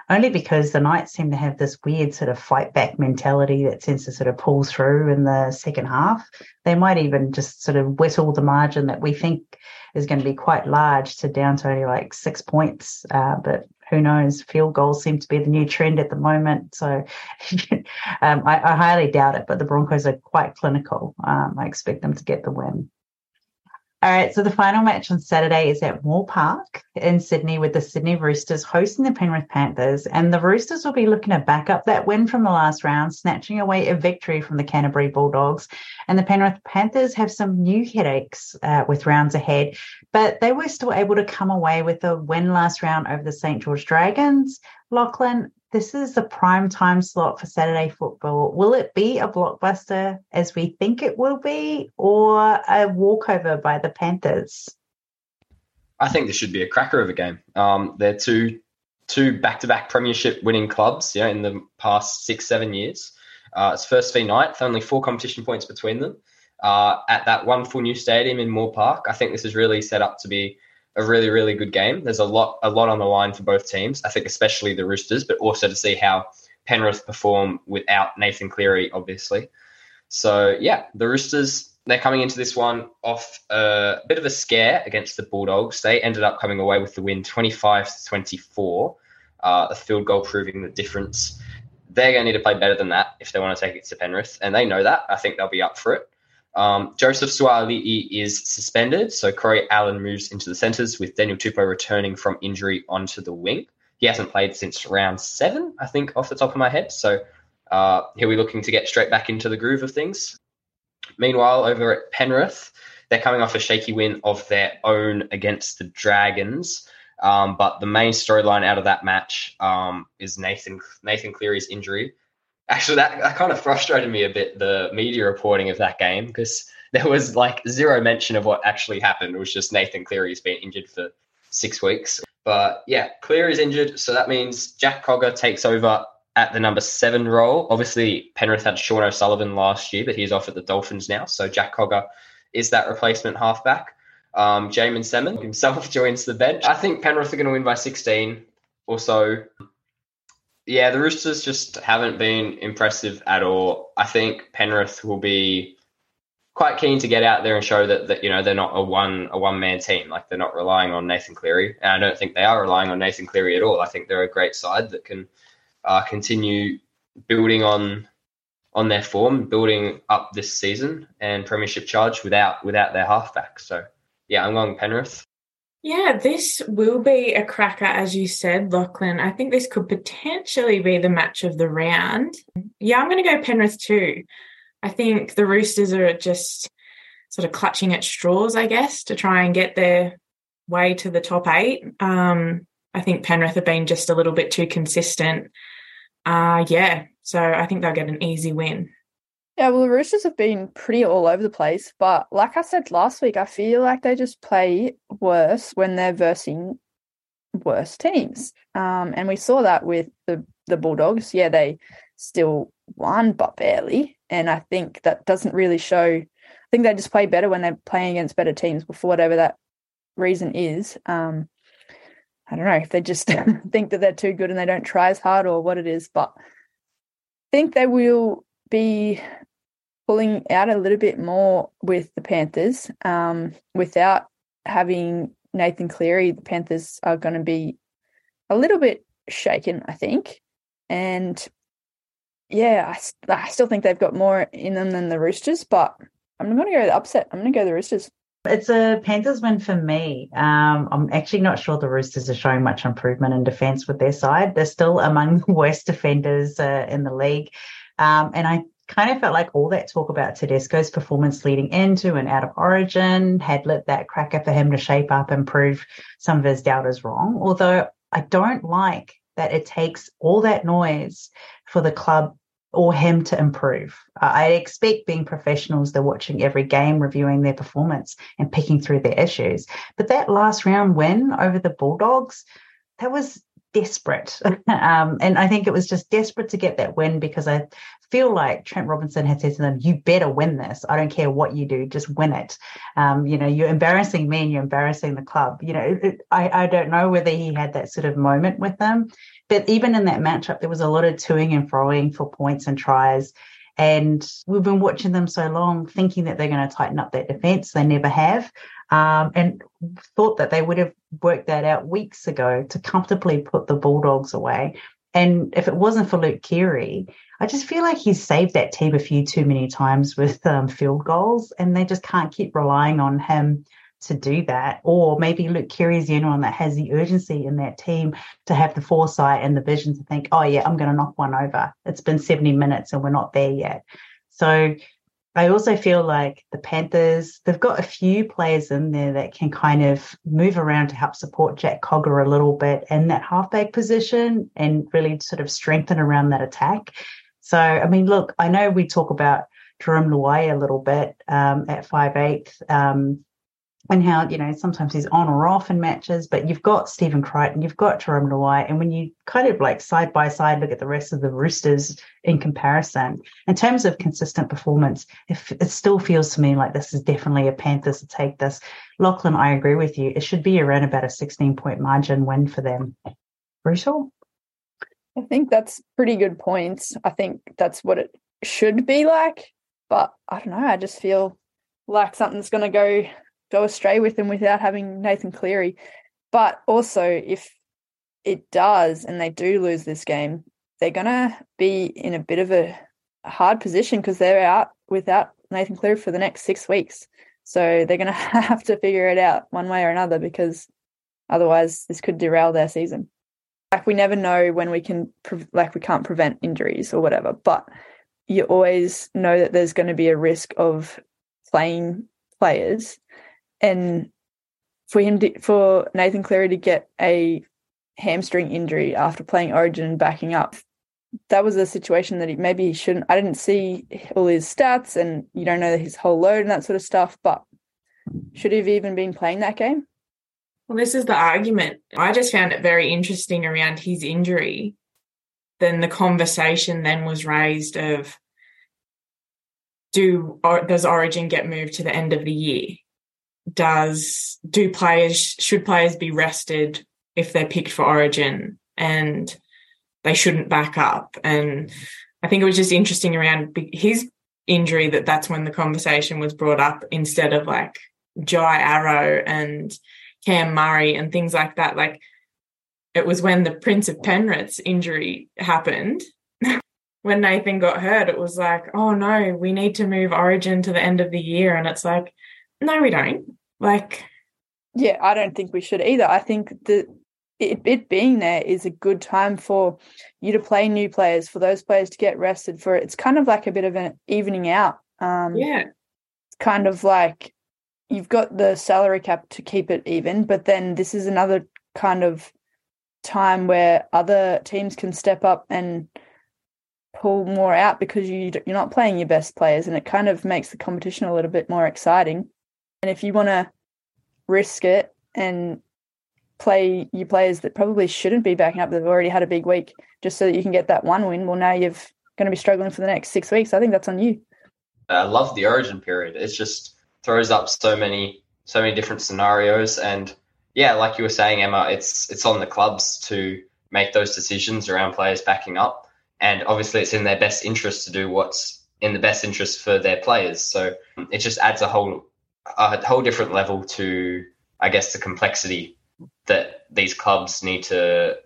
only because the Knights seem to have this weird sort of fight back mentality that seems to sort of pull through in the second half. They might even just sort of whittle the margin that we think is going to be quite large to down to only like six points. Uh, but who knows? Field goals seem to be the new trend at the moment. So um, I, I, highly doubt it, but the Broncos are quite clinical. Um, I expect them to get the win. All right, so the final match on Saturday is at Moore Park in Sydney with the Sydney Roosters hosting the Penrith Panthers. And the Roosters will be looking to back up that win from the last round, snatching away a victory from the Canterbury Bulldogs. And the Penrith Panthers have some new headaches uh, with rounds ahead, but they were still able to come away with a win last round over the St. George Dragons. Lachlan, this is the prime time slot for Saturday football. Will it be a blockbuster as we think it will be, or a walkover by the Panthers? I think this should be a cracker of a game. Um, they're two two back to back premiership winning clubs, yeah, in the past six seven years. Uh, it's first v ninth, only four competition points between them. Uh, at that wonderful new stadium in Moore Park, I think this is really set up to be a really really good game. There's a lot a lot on the line for both teams. I think especially the Roosters, but also to see how Penrith perform without Nathan Cleary, obviously. So yeah, the Roosters they're coming into this one off a bit of a scare against the Bulldogs. They ended up coming away with the win, 25 to 24. Uh, the field goal proving the difference. They're going to need to play better than that if they want to take it to Penrith, and they know that. I think they'll be up for it. Um, Joseph Suaalii is suspended, so Corey Allen moves into the centres with Daniel Tupou returning from injury onto the wing. He hasn't played since round seven, I think, off the top of my head. So uh, he'll be looking to get straight back into the groove of things. Meanwhile, over at Penrith, they're coming off a shaky win of their own against the Dragons. Um, but the main storyline out of that match um, is Nathan Nathan Cleary's injury actually that, that kind of frustrated me a bit the media reporting of that game because there was like zero mention of what actually happened. It was just nathan cleary's been injured for six weeks. But yeah cleary's injured so that means jack cogger takes over at the number seven role. Obviously penrith had sean o'sullivan last year but he's off at the dolphins now so jack cogger is that replacement halfback. Um, Jaeman Salmon himself joins the bench. I think Penrith are going to win by 16 or so yeah, the Roosters just haven't been impressive at all. I think Penrith will be quite keen to get out there and show that, that you know they're not a one a one man team. Like they're not relying on Nathan Cleary, and I don't think they are relying on Nathan Cleary at all. I think they're a great side that can uh, continue building on on their form, building up this season and premiership charge without without their halfback. So yeah, I'm going Penrith. Yeah, this will be a cracker, as you said, Lachlan. I think this could potentially be the match of the round. Yeah, I'm going to go Penrith too. I think the Roosters are just sort of clutching at straws, I guess, to try and get their way to the top eight. Um, I think Penrith have been just a little bit too consistent. Uh, yeah, so I think they'll get an easy win. Yeah, well, the Roosters have been pretty all over the place, but like I said last week, I feel like they just play worse when they're versing worse teams. Um, and we saw that with the the Bulldogs. Yeah, they still won, but barely. And I think that doesn't really show. I think they just play better when they're playing against better teams, for whatever that reason is. Um, I don't know if they just think that they're too good and they don't try as hard or what it is, but I think they will be pulling out a little bit more with the Panthers um, without having Nathan Cleary. The Panthers are going to be a little bit shaken, I think. And yeah, I, I still think they've got more in them than the Roosters, but I'm going to go the upset. I'm going to go the Roosters. It's a Panthers win for me. Um, I'm actually not sure the Roosters are showing much improvement in defence with their side. They're still among the worst defenders uh, in the league. Um, and I kind of felt like all that talk about Tedesco's performance leading into and out of origin had lit that cracker for him to shape up and prove some of his doubters wrong. Although I don't like that it takes all that noise for the club or him to improve. I expect being professionals, they're watching every game, reviewing their performance and picking through their issues. But that last round win over the Bulldogs, that was desperate. um, and I think it was just desperate to get that win because I feel like Trent Robinson had said to them, "You better win this. I don't care what you do, just win it." Um, you know, you're embarrassing me and you're embarrassing the club. You know, it, I I don't know whether he had that sort of moment with them, but even in that matchup, there was a lot of toing and froing for points and tries. And we've been watching them so long, thinking that they're going to tighten up that defense. They never have. Um, and thought that they would have worked that out weeks ago to comfortably put the Bulldogs away. And if it wasn't for Luke Keary, I just feel like he's saved that team a few too many times with um, field goals, and they just can't keep relying on him to do that. Or maybe Luke Keary is the only one that has the urgency in that team to have the foresight and the vision to think, oh, yeah, I'm going to knock one over. It's been 70 minutes and we're not there yet. So I also feel like the Panthers, they've got a few players in there that can kind of move around to help support Jack Cogger a little bit in that halfback position and really sort of strengthen around that attack. So, I mean, look, I know we talk about Jarome Luai a little bit um, at five eight, um, and how you know sometimes he's on or off in matches, but you've got Stephen Crichton, you've got Jarome Luai, and when you kind of like side by side look at the rest of the Roosters in comparison, in terms of consistent performance, it, it still feels to me like this is definitely a Panthers to take this. Lachlan, I agree with you. It should be around about a 16 point margin win for them. Brutal. I think that's pretty good points. I think that's what it should be like, but I don't know. I just feel like something's going to go go astray with them without having Nathan Cleary. But also, if it does and they do lose this game, they're going to be in a bit of a hard position because they're out without Nathan Cleary for the next six weeks. So they're going to have to figure it out one way or another because otherwise this could derail their season like we never know when we can like we can't prevent injuries or whatever but you always know that there's going to be a risk of playing players and for him to, for Nathan Cleary to get a hamstring injury after playing origin and backing up that was a situation that he maybe he shouldn't I didn't see all his stats and you don't know his whole load and that sort of stuff but should he have even been playing that game well, this is the argument. I just found it very interesting around his injury. Then the conversation then was raised of do or, does Origin get moved to the end of the year? Does do players should players be rested if they're picked for Origin and they shouldn't back up? And I think it was just interesting around his injury that that's when the conversation was brought up instead of like Jai Arrow and Cam Murray and things like that. Like it was when the Prince of Penrith's injury happened. when Nathan got hurt, it was like, oh no, we need to move Origin to the end of the year. And it's like, no, we don't. Like, yeah, I don't think we should either. I think that it, it, being there is a good time for you to play new players, for those players to get rested. For it's kind of like a bit of an evening out. Um, yeah, it's kind of like you've got the salary cap to keep it even, but then this is another kind of time where other teams can step up and pull more out because you you're not playing your best players, and it kind of makes the competition a little bit more exciting. And if you want to risk it and play your players that probably shouldn't be backing up, they've already had a big week, just so that you can get that one win. Well, now you've going to be struggling for the next six weeks. I think that's on you. I love the origin period. It just throws up so many so many different scenarios and yeah, like you were saying, Emma, it's it's on the clubs to make those decisions around players backing up. And obviously it's in their best interest to do what's in the best interest for their players. So it just adds a whole a whole different level to I guess the complexity that these clubs need to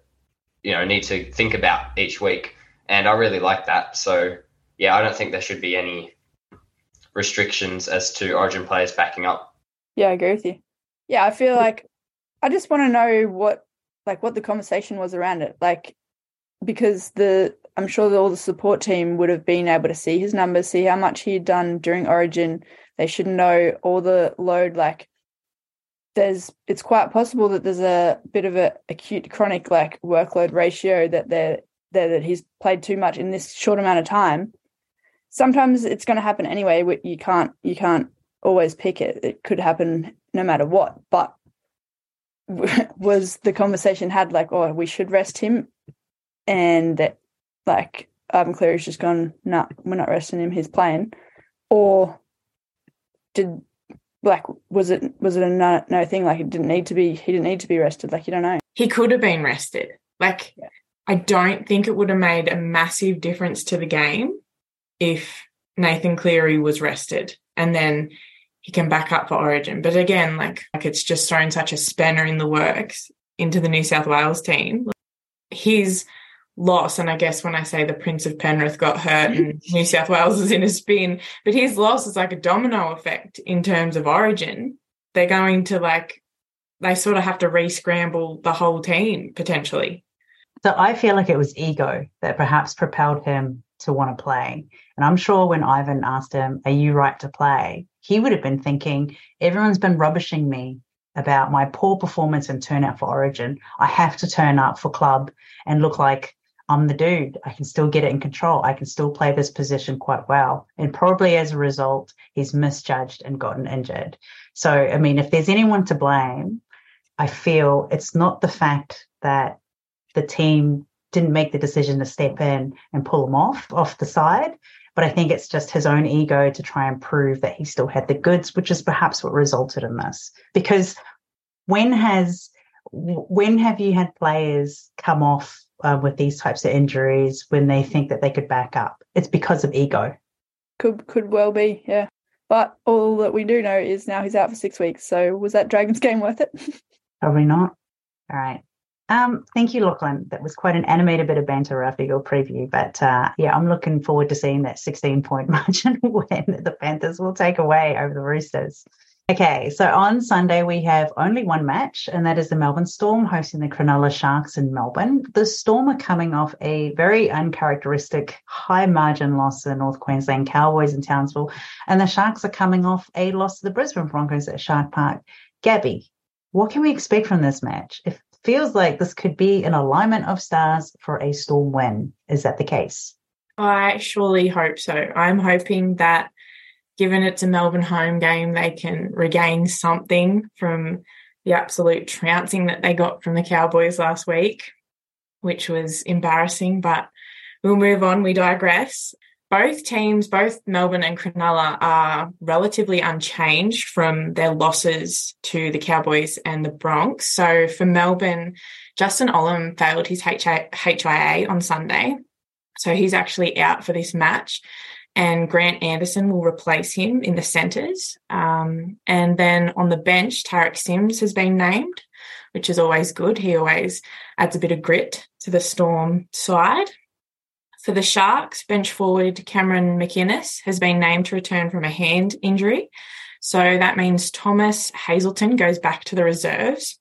you know need to think about each week. And I really like that. So yeah, I don't think there should be any restrictions as to Origin players backing up. Yeah, I agree with you. Yeah, I feel like I just want to know what like what the conversation was around it. Like because the I'm sure that all the support team would have been able to see his numbers, see how much he had done during Origin. They should know all the load. Like there's, it's quite possible that there's a bit of a acute chronic like workload ratio that they're, there that he's played too much in this short amount of time sometimes it's going to happen anyway. You can't you can't always pick it. It could happen no matter what. But was the conversation had like, oh, we should rest him, and that like Ivan um, Cleary's just gone, nah, we're not resting him. He's playing, or did like was it was it a no, no thing? Like it didn't need to be. He didn't need to be rested. Like you don't know. He could have been rested. Like yeah. I don't think it would have made a massive difference to the game if Nathan Cleary was rested and then he can back up for Origin. But again, like, like it's just thrown such a spanner in the works into the New South Wales team. His loss, and I guess when I say the Prince of Penrith got hurt and New South Wales is in a spin, but his loss is like a domino effect in terms of Origin. They're going to like, they sort of have to re scramble the whole team potentially. So I feel like it was ego that perhaps propelled him to want to play. And I'm sure when Ivan asked him, Are you right to play? He would have been thinking, Everyone's been rubbishing me about my poor performance and turnout for Origin. I have to turn up for club and look like I'm the dude. I can still get it in control. I can still play this position quite well. And probably as a result, he's misjudged and gotten injured. So, I mean, if there's anyone to blame, I feel it's not the fact that the team didn't make the decision to step in and pull him off off the side. But I think it's just his own ego to try and prove that he still had the goods, which is perhaps what resulted in this. Because when has when have you had players come off uh, with these types of injuries when they think that they could back up? It's because of ego. Could could well be, yeah. But all that we do know is now he's out for six weeks. So was that Dragons game worth it? Probably not. All right. Um, thank you, Lachlan. That was quite an animated bit of banter after your preview. But uh, yeah, I'm looking forward to seeing that 16 point margin win that the Panthers will take away over the Roosters. Okay, so on Sunday we have only one match, and that is the Melbourne Storm hosting the Cronulla Sharks in Melbourne. The Storm are coming off a very uncharacteristic high margin loss to the North Queensland Cowboys in Townsville, and the Sharks are coming off a loss to the Brisbane Broncos at Shark Park. Gabbi, what can we expect from this match? It feels like this could be an alignment of stars for a Storm win. Is that the case? I surely hope so. I'm hoping that given it's a Melbourne home game, they can regain something from the absolute trouncing that they got from the Cowboys last week, which was embarrassing, but we'll move on. We digress both teams, both Melbourne and Cronulla, are relatively unchanged from their losses to the Cowboys and the Broncs. So for Melbourne, Justin Olam failed his HIA on Sunday. So he's actually out for this match. And Grant Anderson will replace him in the centres. Um, and then on the bench, Tariq Sims has been named, which is always good. He always adds a bit of grit to the Storm side. For the Sharks, bench forward Cameron McInnes has been named to return from a hand injury. So that means Thomas Hazelton goes back to the reserves.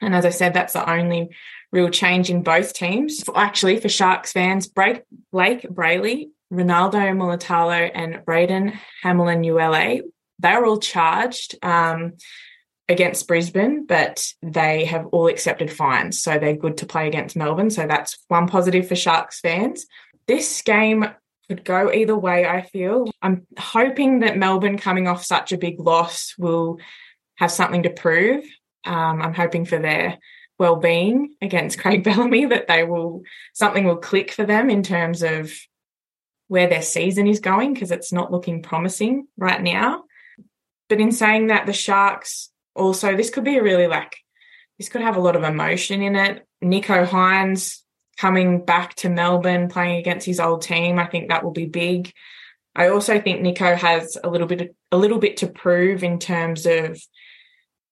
And as I said, that's the only real change in both teams. Actually, for Sharks fans, Blake Brailey, Ronaldo Mulitalo, and Braden Hamlin-Uele, they're all charged um, against Brisbane, but they have all accepted fines. So they're good to play against Melbourne. So that's one positive for Sharks fans. this game could go either way, I feel. I'm hoping that Melbourne, coming off such a big loss, will have something to prove. Um, I'm hoping for their well-being against Craig Bellamy that they will something will click for them in terms of where their season is going because it's not looking promising right now. But in saying that, the Sharks also this could be a really like this could have a lot of emotion in it. Nicho Hynes coming back to Melbourne, playing against his old team. I think that will be big. I also think Nicho has a little bit a little bit to prove in terms of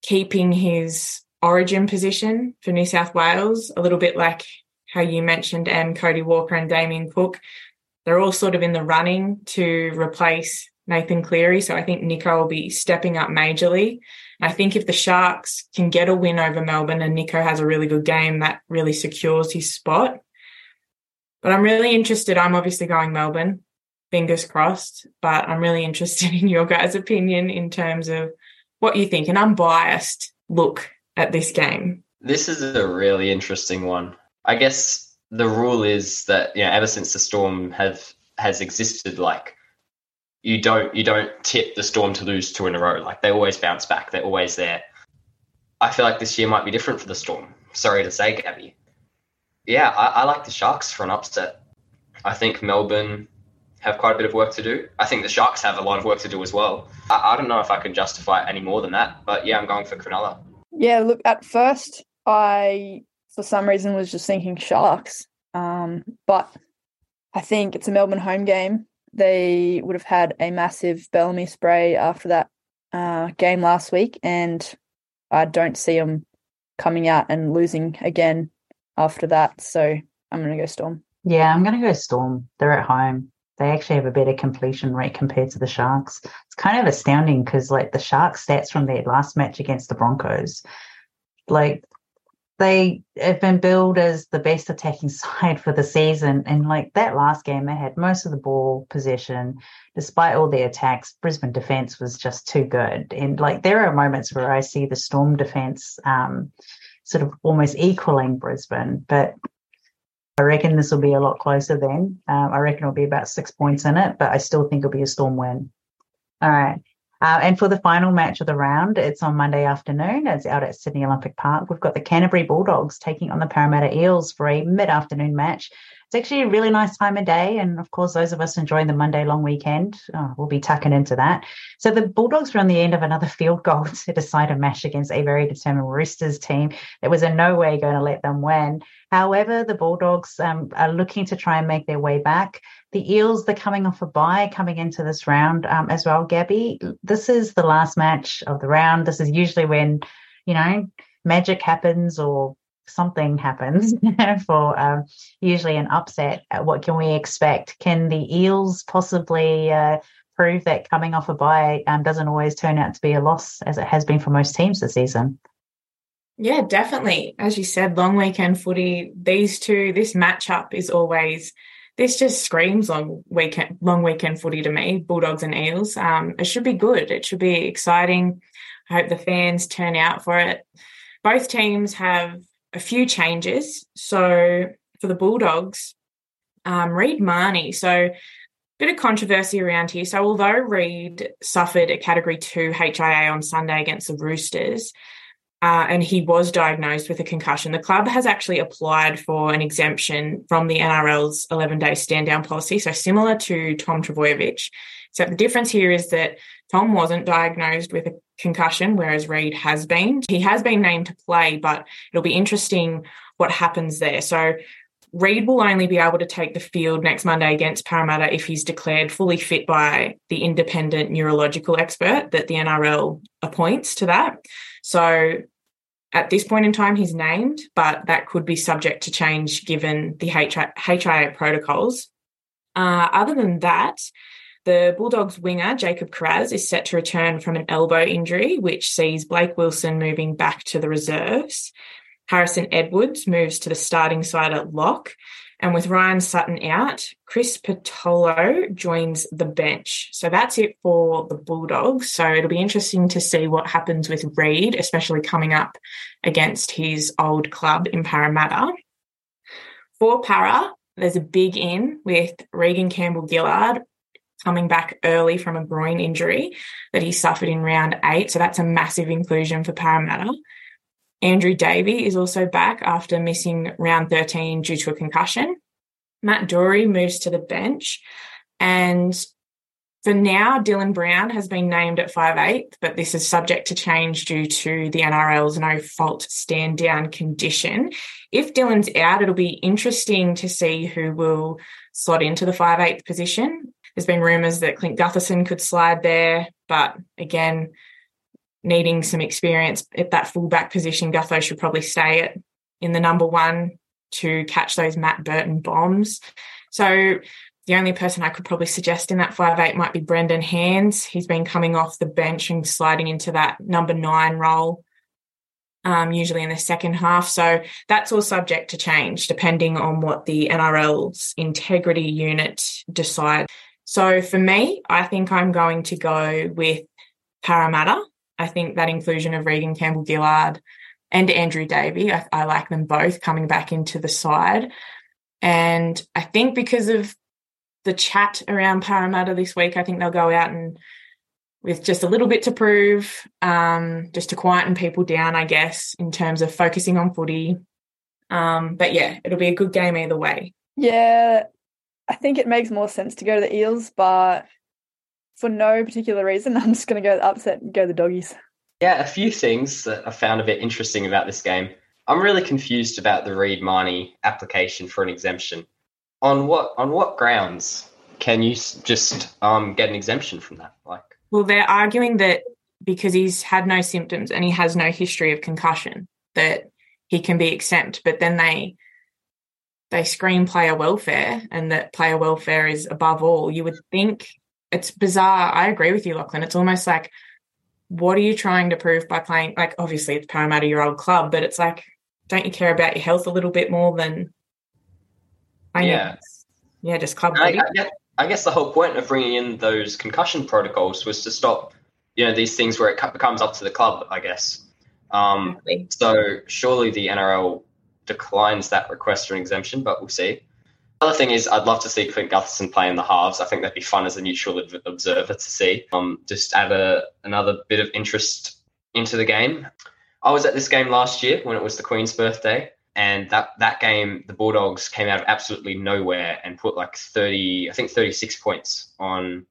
keeping his origin position for New South Wales, a little bit like how you mentioned and Cody Walker and Damien Cook. They're all sort of in the running to replace Nathan Cleary. So I think Nicho will be stepping up majorly. I think if the Sharks can get a win over Melbourne and Nicho has a really good game, that really secures his spot. But I'm really interested. I'm obviously going Melbourne, fingers crossed, but I'm really interested in your guys' opinion in terms of what you think, an unbiased look at this game. This is a really interesting one. I guess the rule is that, you know, ever since the Storm have has existed, like you don't you don't tip the Storm to lose two in a row. Like they always bounce back. They're always there. I feel like this year might be different for the Storm. Sorry to say, Gabbi. Yeah, I, I like the Sharks for an upset. I think Melbourne have quite a bit of work to do. I think the Sharks have a lot of work to do as well. I, I don't know if I can justify it any more than that, but yeah, I'm going for Cronulla. Yeah, look, at first I, for some reason, was just thinking Sharks. Um, but I think it's a Melbourne home game they would have had a massive Bellamy spray after that uh, game last week, and I don't see them coming out and losing again after that. So I'm going to go Storm. Yeah, I'm going to go Storm. They're at home. They actually have a better completion rate compared to the Sharks. It's kind of astounding because, like, the Sharks' stats from their last match against the Broncos, like they have been billed as the best attacking side for the season. And like that last game, they had most of the ball possession. Despite all the attacks, Brisbane defense was just too good. And like there are moments where I see the Storm defense um, sort of almost equaling Brisbane, but I reckon this will be a lot closer then. Um, I reckon it'll be about six points in it, but I still think it'll be a Storm win. All right. Uh, and for the final match of the round, it's on Monday afternoon. It's out at Sydney Olympic Park. We've got the Canterbury Bulldogs taking on the Parramatta Eels for a mid afternoon match. It's actually a really nice time of day. And of course, those of us enjoying the Monday long weekend, oh, we'll be tucking into that. So the Bulldogs were on the end of another field goal to decide a match against a very determined Roosters team that was in no way going to let them win. However, the Bulldogs um, are looking to try and make their way back. The Eels, they're coming off a bye coming into this round um, as well. Gabbi, this is the last match of the round. This is usually when, you know, magic happens or something happens for um, usually an upset. Uh, what can we expect? Can the Eels possibly uh, prove that coming off a bye um, doesn't always turn out to be a loss as it has been for most teams this season? Yeah, definitely. As you said, long weekend footy, these two, this matchup is always this just screams long weekend long weekend footy to me, Bulldogs and Eels. Um, it should be good. It should be exciting. I hope the fans turn out for it. Both teams have a few changes. So for the Bulldogs, um, Reed Mahoney. So bit of controversy around here. So although Reed suffered a Category Two HIA on Sunday against the Roosters, uh, and he was diagnosed with a concussion. The club has actually applied for an exemption from the NRL's 11 day stand down policy. So, similar to Tom Trbojevic. So, the difference here is that Tom wasn't diagnosed with a concussion, whereas Reed has been. He has been named to play, but it'll be interesting what happens there. So, Reed will only be able to take the field next Monday against Parramatta if he's declared fully fit by the independent neurological expert that the NRL appoints to that. So at this point in time, he's named, but that could be subject to change given the HIA protocols. Uh, other than that, the Bulldogs winger, Jacob Kiraz, is set to return from an elbow injury, which sees Blake Wilson moving back to the reserves. Harrison Edwards moves to the starting side at lock. And with Ryan Sutton out, Chris Patolo joins the bench. So that's it for the Bulldogs. So it'll be interesting to see what happens with Reed, especially coming up against his old club in Parramatta. For Para, there's a big in with Reagan Campbell Gillard coming back early from a groin injury that he suffered in round eight. So that's a massive inclusion for Parramatta. Andrew Davey is also back after missing round 13 due to a concussion. Matt Doorey moves to the bench. And for now, Dylan Brown has been named at 5'8, but this is subject to change due to the NRL's no fault stand down condition. If Dylan's out, it'll be interesting to see who will slot into the 5'8 position. There's been rumours that Clint Gutherson could slide there, but again, needing some experience at that fullback position, Gutho should probably stay at in the number one to catch those Matt Burton bombs. So the only person I could probably suggest in that five eight might be Brendan Hands. He's been coming off the bench and sliding into that number nine role, um, usually in the second half. So that's all subject to change depending on what the NRL's integrity unit decide. So for me, I think I'm going to go with Parramatta. I think that inclusion of Reagan Campbell Gillard and Andrew Davey, I, I like them both coming back into the side. And I think because of the chat around Parramatta this week. I think they'll go out and with just a little bit to prove, um, just to quieten people down, I guess, in terms of focusing on footy. Um, but yeah, it'll be a good game either way. Yeah, I think it makes more sense to go to the Eels, but for no particular reason, I'm just going to go upset and go the doggies. Yeah, a few things that I found a bit interesting about this game. I'm really confused about the Reed Mahoney application for an exemption on what on what grounds can you just um, get an exemption from that? Like, well, they're arguing that because he's had no symptoms and he has no history of concussion, that he can be exempt. But then they they scream player welfare and that player welfare is above all. You would think it's bizarre. I agree with you, Lachlan. It's almost like, what are you trying to prove by playing? Like, obviously, it's Parramatta, your old club, but it's like, don't you care about your health a little bit more than I yeah. Yeah, just club I, I, guess, I, guess, the whole point of bringing in those concussion protocols was to stop, you know, these things where it becomes up to the club, I guess. Um, exactly. So surely the NRL declines that request for an exemption, but we'll see. Other thing is, I'd love to see Clint Gutherson play in the halves. I think that'd be fun as a neutral observer to see. Um, just add a, another bit of interest into the game. I was at this game last year when it was the Queen's birthday, and that that game the Bulldogs came out of absolutely nowhere and put like 30 I think 36 points on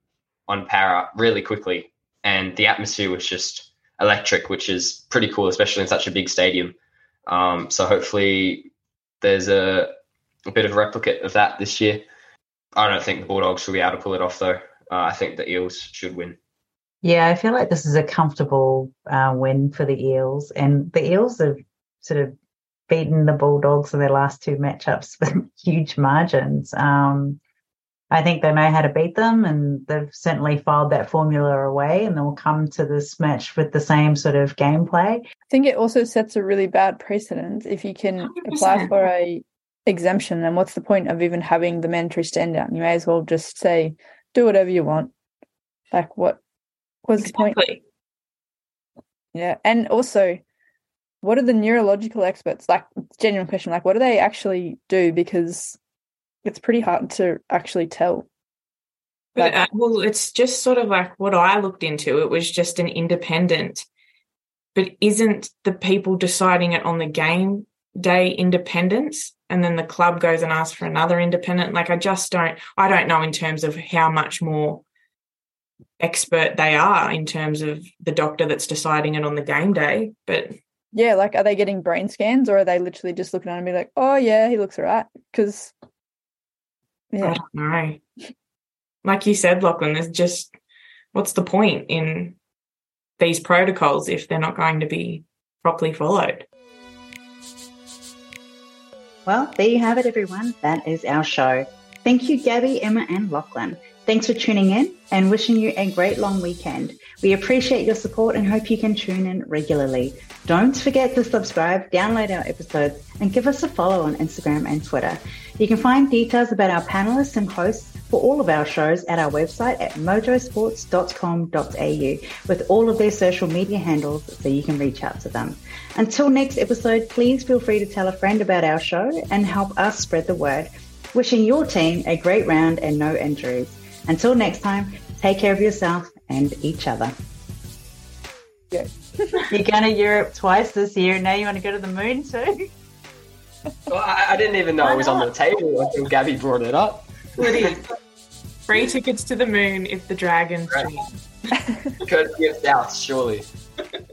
on Para really quickly and the atmosphere was just electric which is pretty cool especially in such a big stadium um, so hopefully there's a, a bit of a replicate of that this year I don't think the Bulldogs will be able to pull it off though uh, I think the Eels should win yeah, I feel like this is a comfortable uh, win for the Eels, and the Eels have sort of beaten the Bulldogs in their last two matchups with huge margins. Um, I think they know how to beat them, and they've certainly filed that formula away, and they'll come to this match with the same sort of gameplay. I think it also sets a really bad precedent if you can 100%. apply for a exemption. and what's the point of even having the mandatory stand down? You may as well just say, "Do whatever you want." Like what was exactly. the point? Yeah, and also what are the neurological experts like genuine question like what do they actually do because it's pretty hard to actually tell but, uh, well it's just sort of like what i looked into it was just an independent but isn't the people deciding it on the game day independence and then the club goes and asks for another independent like i just don't i don't know in terms of how much more expert they are in terms of the doctor that's deciding it on the game day but yeah, like are they getting brain scans or are they literally just looking at him and be like, oh yeah, he looks alright? Because yeah, I don't know Like you said, Lachlan, there's just what's the point in these protocols if they're not going to be properly followed? Well, there you have it, everyone. That is our show. Thank you, Gabbi, Emma, and Lachlan. Thanks for tuning in and wishing you a great long weekend. We appreciate your support and hope you can tune in regularly. Don't forget to subscribe, download our episodes, and give us a follow on Instagram and Twitter. You can find details about our panelists and hosts for all of our shows at our website at mojosports.com.au with all of their social media handles so you can reach out to them. Until next episode, please feel free to tell a friend about our show and help us spread the word. Wishing your team a great round and no injuries. Until next time, take care of yourself and each other. Yeah. You're going to Europe twice this year. Now you want to go to the moon too? Well, I, I didn't even know it was on the table until Gabbi brought it up. Goody. Free tickets to the moon if the dragons Right. Courtesy of South, surely.